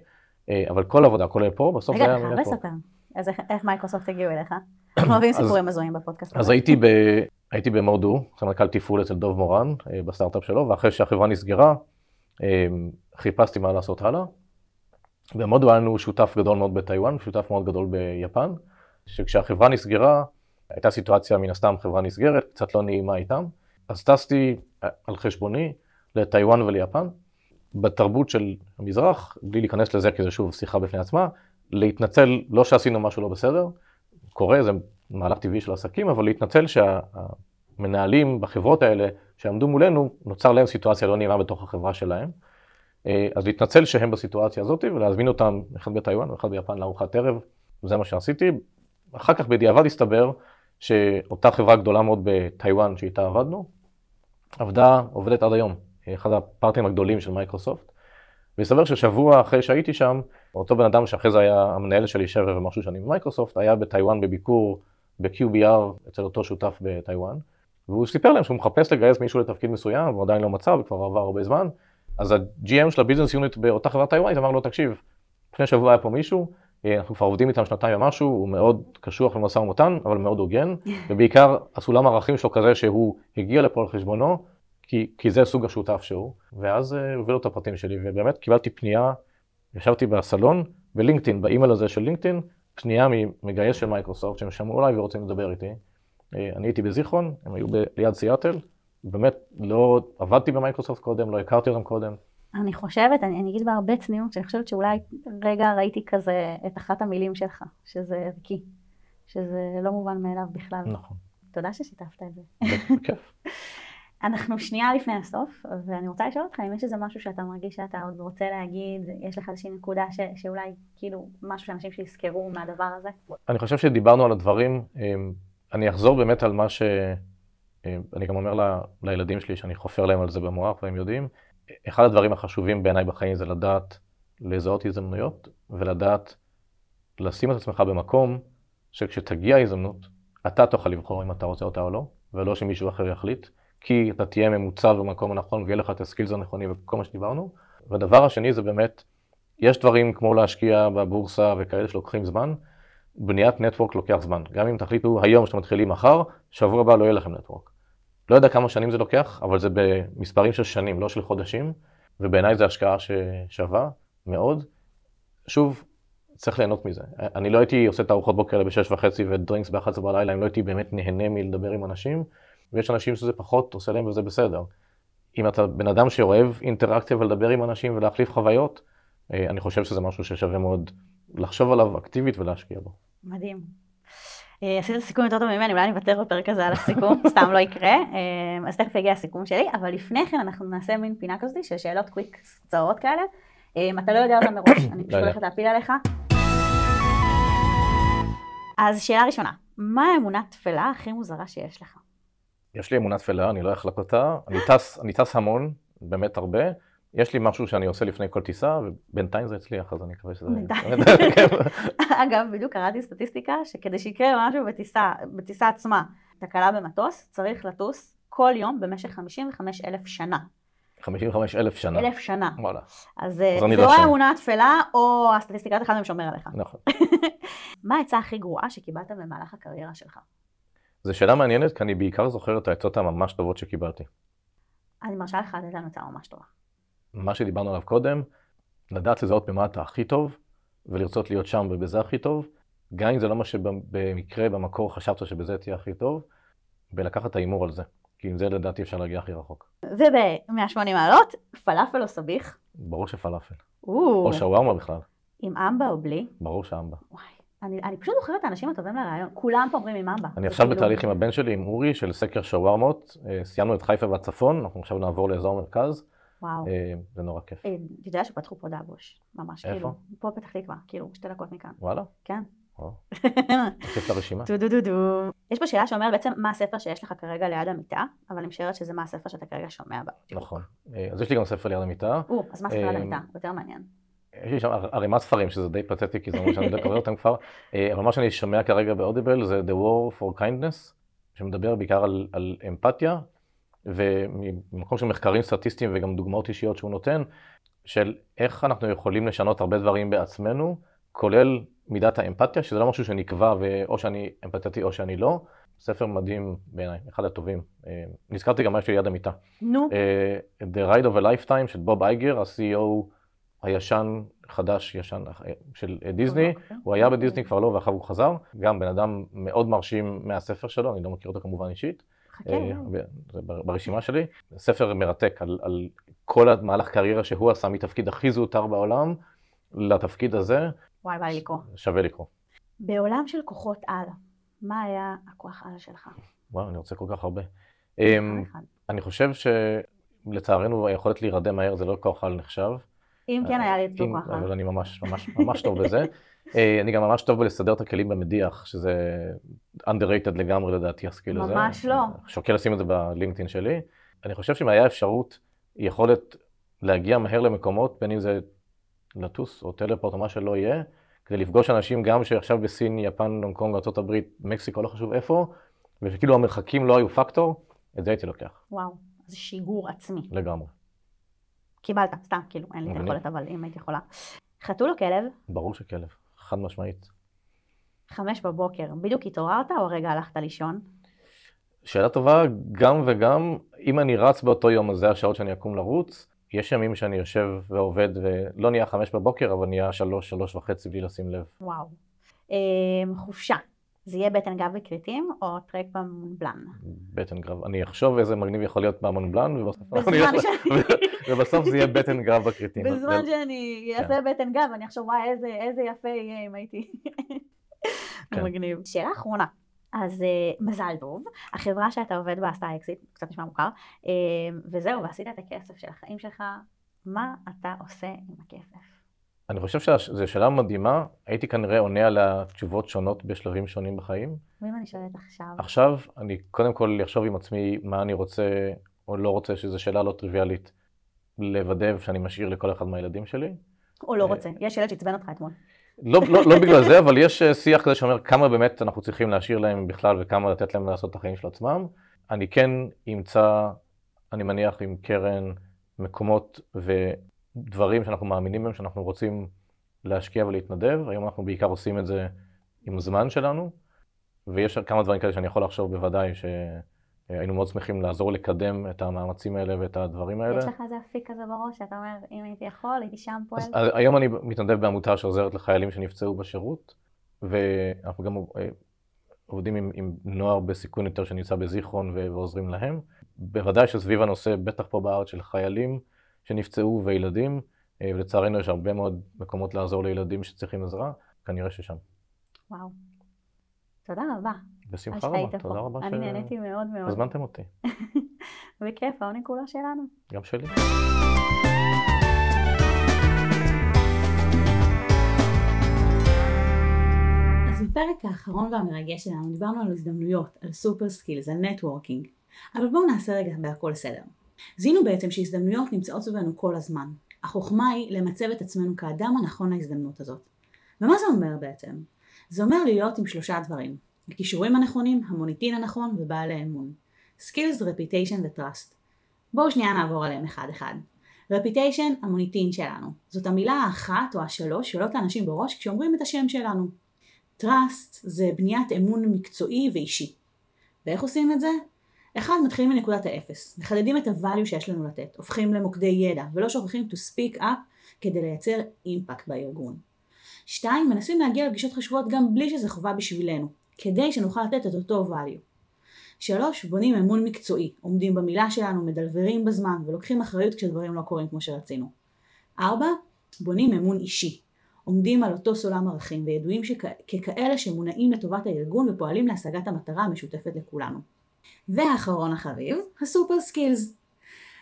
אה, אבל כל עבודה, כולל פה, בסוף זה
רגע,
היה
אתה חייב. לספר. אז איך, מייקרוסופט הגיעו אליך? אנחנו אוהבים סיפורים הזויים בפודקאסט
אז. הייתי, במודו, סמנכ"ל תפעול אצל דוב מורן, אה, בסטארט-אפ שלו, ואחרי שהחברה נסגרה, אה, חיפשתי מה לעשות הלאה. במודו היה לנו שותף גדול מאוד בטיוואן, שותף מאוד גדול ביפן, שכשהחברה נסגרה, הייתה סיטואציה, מן הסתם חברה נסגרת, קצת לא נעימה איתם, אז טסתי על חשבוני לטיוואן וליפן, בתרבות של המזרח, בלי להיכנס לזה, כי זה שוב שיחה בפני עצמה, להתנצל, לא שעשינו משהו לא בסדר, קורה, זה מהלך טבעי של עסקים, אבל להתנצל שהמנהלים בחברות האלה שעמדו מולנו, נוצר להם סיטואציה לא נעימה בתוך החברה שלהם. אה, אז להתנצל שהם בסיטואציה הזאת ולהזמין אותם, אחד בטיוואן ואחד ביפן לארוחת ערב, זה מה שעשיתי. אחר כך בדיעבד הסתבר שאותה חברה גדולה מאוד בטיוואן שאיתה עבדנו, עבדה, עובדת עד היום, אחד הפרטנרים הגדולים של מייקרוסופט. והסתבר ששבוע אחרי שהייתי שם, אותו בן אדם שאחרי זה היה המנהל שלי שבע ומשהו שנים במייקרוסופט, היה בטיוואן בביקור ב-QBR אצל אותו שותף בטיוואן, והוא סיפר להם שהוא מחפש לגייס מישהו לתפקיד מסוים, והוא עדיין לא מצא, וכבר עבר הרבה זמן, אז ה-GM של ה business unit באותה חברה טיוואנית אמר לו, תקשיב, לפני שבוע היה פה מישהו, אה, אנחנו כבר עובדים איתם שנתיים ומשהו, הוא מאוד קשוח למשא ומתן, אבל מאוד הוגן, ובעיקר הסולם הערכים שלו כזה שהוא הגיע לפה על חשבונו, כי, כי זה סוג השותף שהוא, ואז אה, הוא הביא לו את הפרטים שלי, ובאמת קיבלתי פנייה, ישבתי בסלון, בלינקדאין, באימייל הזה של לינקדאין, פנייה ממגייס של מייקרוסופט, שהם שמעו עליי ורוצים לדבר איתי. אה, אני הייתי בזיכרון, הם היו ב- ליד סיאטל, באמת לא עבדתי במייקרוסופט קודם, לא הכרתי אותם קודם.
אני חושבת, אני, אני אגיד בהרבה צניעות, שאני חושבת שאולי רגע ראיתי כזה את אחת המילים שלך, שזה ערכי, שזה לא מובן מאליו בכלל.
נכון,
תודה ששיתפת את זה.
בכיף.
אנחנו שנייה לפני הסוף, ואני רוצה לשאול אותך אם יש איזה משהו שאתה מרגיש שאתה עוד רוצה להגיד, יש לך איזושהי נקודה ש, שאולי כאילו משהו שאנשים שיזכרו מהדבר הזה?
אני חושב שדיברנו על הדברים, אמ, אני אחזור באמת על מה ש... אמ, אני גם אומר ל- לילדים שלי שאני חופר להם על זה במוח והם יודעים. אחד הדברים החשובים בעיניי בחיים זה לדעת לזהות הזדמנויות ולדעת לשים את עצמך במקום שכשתגיע ההזדמנות, אתה תוכל לבחור אם אתה רוצה אותה או לא, ולא שמישהו אחר יחליט, כי אתה תהיה ממוצב במקום הנכון ויהיה לך את הסקילס הנכונים וכל מה שדיברנו. והדבר השני זה באמת, יש דברים כמו להשקיע בבורסה וכאלה שלוקחים זמן, בניית נטוורק לוקח זמן. גם אם תחליטו היום שאתם מתחילים מחר, שבוע הבא לא יהיה לכם נטוורק. לא יודע כמה שנים זה לוקח, אבל זה במספרים של שנים, לא של חודשים, ובעיניי זו השקעה ששווה מאוד. שוב, צריך ליהנות מזה. אני לא הייתי עושה את הארוחות בוקר האלה בשש וחצי ודרינקס ב-11 בלילה, אם לא הייתי באמת נהנה מלדבר עם אנשים, ויש אנשים שזה פחות עושה להם וזה בסדר. אם אתה בן אדם שאוהב אינטראקציה ולדבר עם אנשים ולהחליף חוויות, אה, אני חושב שזה משהו ששווה מאוד לחשוב עליו אקטיבית ולהשקיע בו.
מדהים. אה, עשית סיכום יותר טוב ממני, אולי אני אוותר בפרק הזה על הסיכום, סתם לא יקרה. אה, אז תכף יגיע הסיכום שלי, אבל לפני כן אנחנו נעשה מין פינה כזאת של שאלות קוויק קצרות כאלה. אתה לא יודע אותן מראש, אני פשוט
לא.
הולכת להפיל עליך. אז שאלה ראשונה, מה האמונה תפלה הכי מוזרה שיש לך?
יש לי אמונה תפלה, אני לא אחלק אותה. אני טס, אני טס המון, באמת הרבה. יש לי משהו שאני עושה לפני כל טיסה, ובינתיים זה הצליח, אז אני מקווה שזה... כן.
אגב, בדיוק קראתי סטטיסטיקה שכדי שיקרה משהו בטיסה, בטיסה עצמה, תקלה במטוס, צריך לטוס כל יום במשך 55 אלף שנה.
55 אלף שנה.
אלף שנה.
וואלה,
אז אה, זה
לא.
האמונה התפלה, או הסטטיסטיקת אחד מהם שומר עליך.
נכון.
מה העצה הכי גרועה שקיבלת במהלך הקריירה שלך?
זו שאלה מעניינת, כי אני בעיקר זוכר את העצות הממש טובות שקיבלתי.
אני מרשה לך לתת לנו עצה ממש טובה.
מה שדיברנו עליו קודם, לדעת לזהות במה אתה הכי טוב, ולרצות להיות שם ובזה הכי טוב, גם אם זה לא מה שבמקרה במקור חשבת שבזה תהיה הכי טוב, ולקחת את ההימור על זה. כי עם זה לדעתי אפשר להגיע הכי רחוק.
וב-180 מעלות, פלאפל או סביח?
ברור שפלאפל.
או,
או שווארמה בכלל.
עם אמבה או בלי?
ברור שאמבה.
וואי, אני, אני פשוט בוחרת את האנשים הטובים לרעיון, כולם פה אומרים עם אמבה.
אני עכשיו
כאילו-
בתהליך עם הבן שלי, עם אורי, של סקר שווארמות. אה, סיימנו את חיפה והצפון, אנחנו עכשיו נעבור לאזור מרכז.
וואו.
אה, זה נורא כיף.
אה, אתה יודע שפתחו פה דאבוש, ממש,
איפה?
כאילו, פה פתח תקווה, כאילו, שתי דקות מכאן,
וואלה?
כן.
וואו, תוסיף לרשימה.
טו דו דו דו. יש פה שאלה שאומרת בעצם מה הספר שיש לך כרגע ליד המיטה, אבל אני משערת שזה מה הספר שאתה כרגע שומע.
נכון. אז יש לי גם ספר ליד המיטה.
או, אז מה הספר ליד המיטה? יותר מעניין.
יש לי שם ערימת ספרים, שזה די פתטי, כי זה אומר שאני לא קורא אותם כבר, אה, אבל מה שאני שומע כרגע באודיבל זה The War for Kindness, שמדבר בעיקר על, על אמפתיה, וממקום של מחקרים סטטיסטיים וגם דוגמאות אישיות שהוא נותן, של איך אנחנו יכולים לשנות הרבה דברים בעצמנו, כולל מידת האמפתיה, שזה לא משהו שנקבע ואו שאני אמפתטי או שאני לא. ספר מדהים בעיניי, אחד הטובים. אה, נזכרתי גם מה יש לי ליד המיטה.
נו,
אה, The Ride of a Lifetime של בוב אייגר, ה-CEO הישן, חדש, ישן, של אה, דיסני. הוא היה בדיסני כבר לא, ואחר הוא חזר. גם בן אדם מאוד מרשים מהספר שלו, אני לא מכיר אותו כמובן אישית. אה, זה בר- ברשימה שלי. ספר מרתק על, על כל המהלך קריירה שהוא עשה מתפקיד הכי זוטר בעולם לתפקיד הזה,
וואי, בא לי לקרוא.
שווה לקרוא.
בעולם של כוחות על, מה היה הכוח על שלך?
וואו, אני רוצה כל כך הרבה. אמ. אני חושב שלצערנו היכולת להירדם מהר זה לא כוח על נחשב.
אם כן, היה לי את כוח על.
אבל אני ממש ממש ממש טוב בזה. אה, אני גם ממש טוב בלסדר את הכלים במדיח, שזה underrated לגמרי לדעתי הסקיל הזה.
ממש לא.
שוקל לשים את זה בלינקדאין שלי. אני חושב שאם היה אפשרות, יכולת להגיע מהר למקומות, בין אם זה לטוס או טלפורט או מה שלא יהיה, כדי לפגוש אנשים גם שעכשיו בסין, יפן, הונג קונג, ארה"ב, מקסיקו, לא חשוב איפה, ושכאילו המרחקים לא היו פקטור, את זה הייתי לוקח,
וואו, זה שיגור עצמי.
לגמרי.
קיבלת, סתם, כאילו, אין לי את. היכולת, אבל אם הייתי יכולה. חתול או כלב?
ברור שכלב, חד משמעית.
חמש בבוקר, בדיוק התעוררת או רגע הלכת לישון?
שאלה טובה, גם וגם, אם אני רץ באותו יום, אז זה השעות שאני אקום לרוץ. יש ימים שאני יושב ועובד ולא נהיה חמש בבוקר, אבל נהיה שלוש, שלוש וחצי בלי לשים לב.
וואו. אמ, חופשה, זה יהיה בטן גב וכריתים או טרק במונבלן?
בטן גרב. אני אחשוב איזה מגניב יכול להיות במונבלן, ובסוף,
שאני-
זה יהיה בטן גרב בכריתים.
בזמן
זה-
שאני
כן.
אעשה בטן גב, אני אחשוב, וואי, איזה, איזה יפה יהיה אם הייתי...
כן.
מגניב. שאלה אחרונה. אז אה, מזל טוב, החברה שאתה עובד בה עשתה אקזיט, קצת נשמע מוכר, אה, וזהו, ועשית את הכסף של החיים שלך, מה אתה עושה עם הכסף?
אני חושב שזו שאלה מדהימה, הייתי כנראה עונה על התשובות שונות בשלבים שונים בחיים.
ואם אני שואלת עכשיו,
עכשיו, אני קודם כל אחשוב עם עצמי מה אני רוצה או לא רוצה, שזו שאלה לא טריוויאלית, לוודא שאני משאיר לכל אחד מהילדים שלי.
או לא
אה,
רוצה, יש ילד שעצבן אותך אתמול.
לא, לא, לא בגלל זה, אבל יש אה, שיח כזה שאומר כמה באמת אנחנו צריכים להשאיר להם בכלל וכמה לתת להם לעשות את החיים של עצמם. אני כן אמצא, אני מניח עם קרן, מקומות ודברים שאנחנו מאמינים בהם, שאנחנו רוצים להשקיע ולהתנדב. היום אנחנו בעיקר עושים את זה עם הזמן שלנו, ויש כמה דברים כאלה שאני יכול לחשוב בוודאי שהיינו מאוד שמחים לעזור לקדם את המאמצים האלה ואת הדברים האלה.
יש לך איזה אפיק כזה בראש, שאתה אומר, אם הייתי יכול, הייתי שם פועל?
אז, אז היום אני מתנדב בעמותה שעוזרת לחיילים שנפצעו בשירות, ואנחנו גם אה, עובדים עם, עם נוער בסיכון יותר שנמצא בזיכרון ועוזרים להם. בוודאי שסביב הנושא, בטח פה בארץ, של חיילים שנפצעו וילדים, אה, ולצערנו יש הרבה מאוד מקומות לעזור לילדים שצריכים עזרה. כנראה ששם.
וואו. תודה רבה.
בשמחה רבה. תודה רבה
אני נהניתי מאוד מאוד.
שהזמנתם אותי.
בכיף, העונג כולו שלנו.
גם שלי.
אז בפרק האחרון והמרגש שלנו דיברנו על הזדמנויות, על super skills, על networking. אבל בואו נעשה רגע בהכל סדר. זיהינו בעצם שהזדמנויות נמצאות סביבנו כל הזמן. החוכמה היא למצב את עצמנו כאדם הנכון להזדמנות הזאת. ומה זה אומר בעצם? זה אומר להיות עם שלושה דברים. הכישורים הנכונים, המוניטין הנכון ובעל האמון. Skills, Reputation ו-Trust. בואו שנייה נעבור עליהם אחד אחד. Reputation, המוניטין שלנו. זאת המילה האחת או השלוש שעולות לאנשים בראש כשאומרים את השם שלנו. Trust זה בניית אמון מקצועי ואישי. ואיך עושים את זה? אחד, מתחילים מנקודת האפס, מחדדים את הvalue שיש לנו לתת, הופכים למוקדי ידע, ולא שוכחים to speak up כדי לייצר אימפקט בארגון. שתיים, מנסים להגיע לפגישות חשובות גם בלי שזה חובה בשבילנו, כדי שנוכל לתת את אותו value. שלוש, בונים אמון מקצועי, עומדים במילה שלנו, מדלוורים בזמן, ולוקחים אחריות כשדברים לא קורים כמו שרצינו. ארבע, בונים אמון אישי, עומדים על אותו סולם ערכים וידועים ככאלה שמונעים לטובת הארגון ופועלים להשגת המטרה המשותפת לכולנו. והאחרון החביב, ה super skills.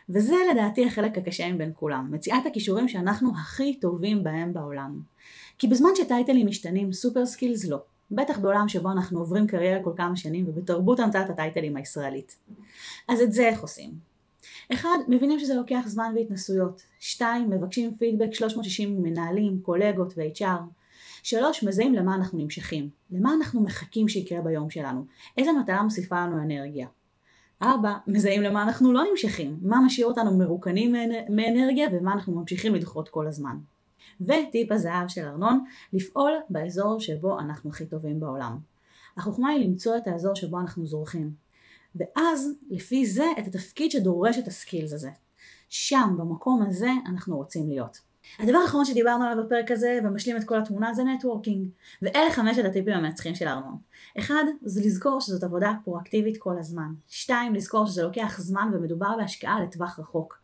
וזה לדעתי החלק הקשה מבין כולם, מציאת הכישורים שאנחנו הכי טובים בהם בעולם. כי בזמן שטייטלים משתנים, super skills לא. בטח בעולם שבו אנחנו עוברים קריירה כל כמה שנים ובתרבות המצאת הטייטלים הישראלית. אז את זה איך עושים? אחד, מבינים שזה לוקח זמן והתנסויות. שתיים, מבקשים פידבק 360 ממנהלים, קולגות ו-HR. שלוש, מזהים למה אנחנו נמשכים. למה אנחנו מחכים שיקרה ביום שלנו. איזה מטרה מוסיפה לנו אנרגיה. ארבע, מזהים למה אנחנו לא נמשכים. מה משאיר אותנו מרוקנים מאנרגיה ומה אנחנו ממשיכים לדחות כל הזמן. וטיפ הזהב של ארנון, לפעול באזור שבו אנחנו הכי טובים בעולם. החוכמה היא למצוא את האזור שבו אנחנו זורחים. ואז, לפי זה, את התפקיד שדורש את ה skills הזה. שם, במקום הזה, אנחנו רוצים להיות. הדבר האחרון שדיברנו עליו בפרק הזה ומשלים את כל התמונה זה networking ואלה חמשת הטיפים המנצחים של ארנון. אחד זה לזכור שזאת עבודה פרואקטיבית כל הזמן. שתיים לזכור שזה לוקח זמן ומדובר בהשקעה לטווח רחוק.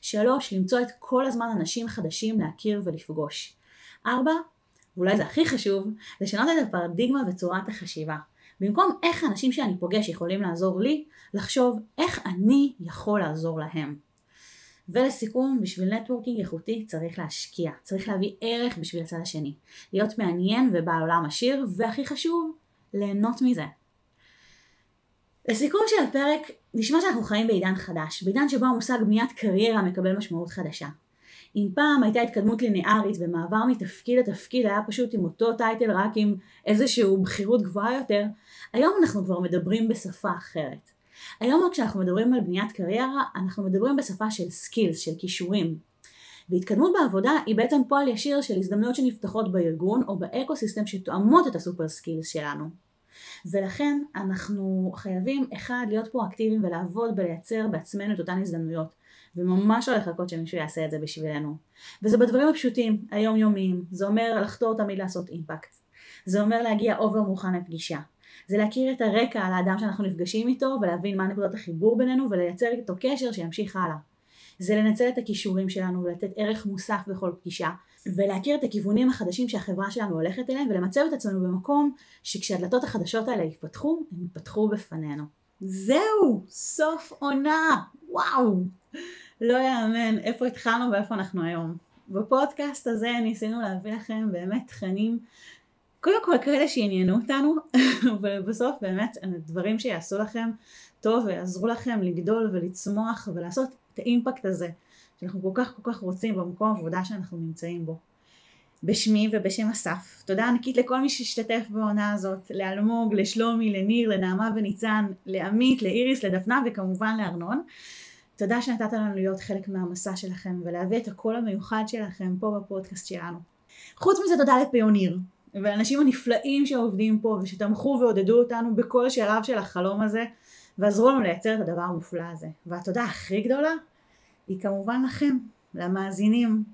שלוש למצוא את כל הזמן אנשים חדשים להכיר ולפגוש. ארבע ואולי זה הכי חשוב לשנות את הפרדיגמה וצורת החשיבה. במקום איך האנשים שאני פוגש יכולים לעזור לי, לחשוב איך אני יכול לעזור להם. ולסיכום, בשביל נטוורקינג איכותי צריך להשקיע, צריך להביא ערך בשביל הצד השני, להיות מעניין ובעל עולם עשיר, והכי חשוב, ליהנות מזה. לסיכום של הפרק, נשמע שאנחנו חיים בעידן חדש, בעידן שבו המושג בניית קריירה מקבל משמעות חדשה. אם פעם הייתה התקדמות ליניארית ומעבר מתפקיד לתפקיד היה פשוט עם אותו טייטל רק עם איזושהי בכירות גבוהה יותר, היום אנחנו כבר מדברים בשפה אחרת. היום כשאנחנו מדברים על בניית קריירה, אנחנו מדברים בשפה של skills, של כישורים. והתקדמות בעבודה היא בעצם פועל ישיר של הזדמנויות שנפתחות בארגון או ב ecosystem שתואמות את ה super skills שלנו. ולכן אנחנו חייבים אחד להיות פרואקטיביים ולעבוד ולייצר בעצמנו את אותן הזדמנויות וממש לא לחכות שמישהו יעשה את זה בשבילנו. וזה בדברים הפשוטים, היומיומיים, זה אומר לחתור תמיד לעשות impact. זה אומר להגיע over מוכן לפגישה. זה להכיר את הרקע על האדם שאנחנו נפגשים איתו ולהבין מה נקודת החיבור בינינו ולייצר איתו קשר שימשיך הלאה. זה לנצל את הכישורים שלנו ולתת ערך מוסף בכל פגישה ולהכיר את הכיוונים החדשים שהחברה שלנו הולכת אליהם ולמצב את עצמנו במקום שכשהדלתות החדשות האלה יפתחו, הם יפתחו בפנינו. זהו, סוף עונה, וואו, לא יאמן איפה התחלנו ואיפה אנחנו היום. בפודקאסט הזה ניסינו להביא לכם באמת תכנים קודם כל כאלה שעניינו אותנו, ובסוף באמת דברים שיעשו לכם טוב ויעזרו לכם לגדול ולצמוח ולעשות את האימפקט הזה שאנחנו כל כך כל כך רוצים במקום העבודה שאנחנו נמצאים בו. בשמי ובשם אסף, תודה ענקית לכל מי שהשתתף בעונה הזאת, לאלמוג, לשלומי, לניר, לנעמה וניצן, לעמית, לאיריס, לדפנה וכמובן לארנון. תודה שנתת לנו להיות חלק מהמסע שלכם ולהביא את הקול המיוחד שלכם פה בפודקאסט שלנו. חוץ מזה תודה לפיוניר, ולאנשים הנפלאים שעובדים פה ושתמכו ועודדו אותנו בכל שלב של החלום הזה ועזרו לנו לייצר את הדבר המופלא הזה. והתודה הכי גדולה היא כמובן לכם, למאזינים,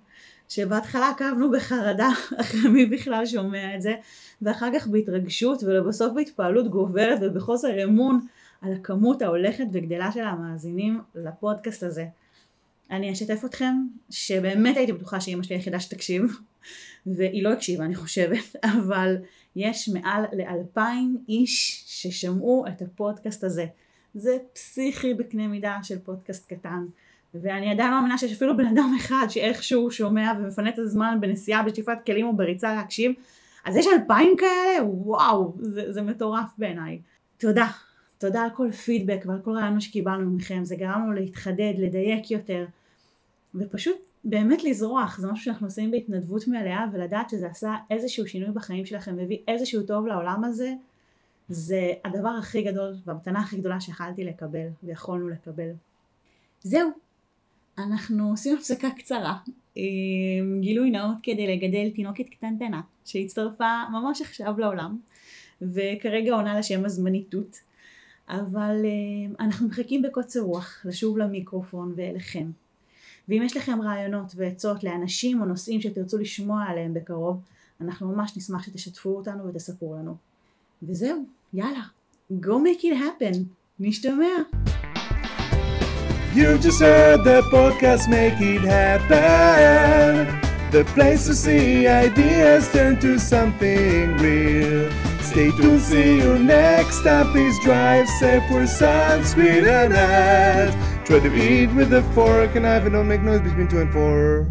שבהתחלה עקבנו בחרדה אחרי מי בכלל שומע את זה, ואחר כך בהתרגשות ולבסוף בהתפעלות גוברת ובחוסר אמון על הכמות ההולכת וגדלה של המאזינים לפודקאסט הזה. אני אשתף אתכם שבאמת הייתי בטוחה שאימא שלי היחידה שתקשיב, והיא לא הקשיבה אני חושבת, אבל יש מעל לאלפיים איש ששמעו את הפודקאסט הזה. זה פסיכי בקנה מידה של פודקאסט קטן. ואני עדיין לא מאמינה שיש אפילו בן אדם אחד שאיכשהו שומע ומפנה את הזמן בנסיעה בשטיפת כלים או בריצה להקשיב. אז יש אלפיים כאלה? וואו, זה, זה מטורף בעיניי. תודה. תודה על כל פידבק ועל כל רעיון שקיבלנו מכם. זה גרם לנו להתחדד, לדייק יותר. ופשוט באמת לזרוח, זה משהו שאנחנו עושים בהתנדבות מלאה ולדעת שזה עשה איזשהו שינוי בחיים שלכם והביא איזשהו טוב לעולם הזה זה הדבר הכי גדול והמתנה הכי גדולה שיכלתי לקבל ויכולנו לקבל. זהו, אנחנו עושים הפסקה קצרה עם גילוי נאות כדי לגדל תינוקת קטנטנה שהצטרפה ממש עכשיו לעולם וכרגע עונה לשם הזמניתות. אבל אה, אנחנו מחכים בקוצר רוח לשוב למיקרופון ואליכם ואם יש לכם רעיונות ועצות לאנשים או נושאים שתרצו לשמוע עליהם בקרוב אנחנו ממש נשמח שתשתפו אותנו ותספרו לנו וזהו יאללה go make it happen נשתמע
You just heard the podcast Make It Happen. The place to see ideas turn to something real. Stay tuned, see you next time. Please drive safe, wear sunscreen and hat. Try to eat with a fork and knife and don't make noise between two and four.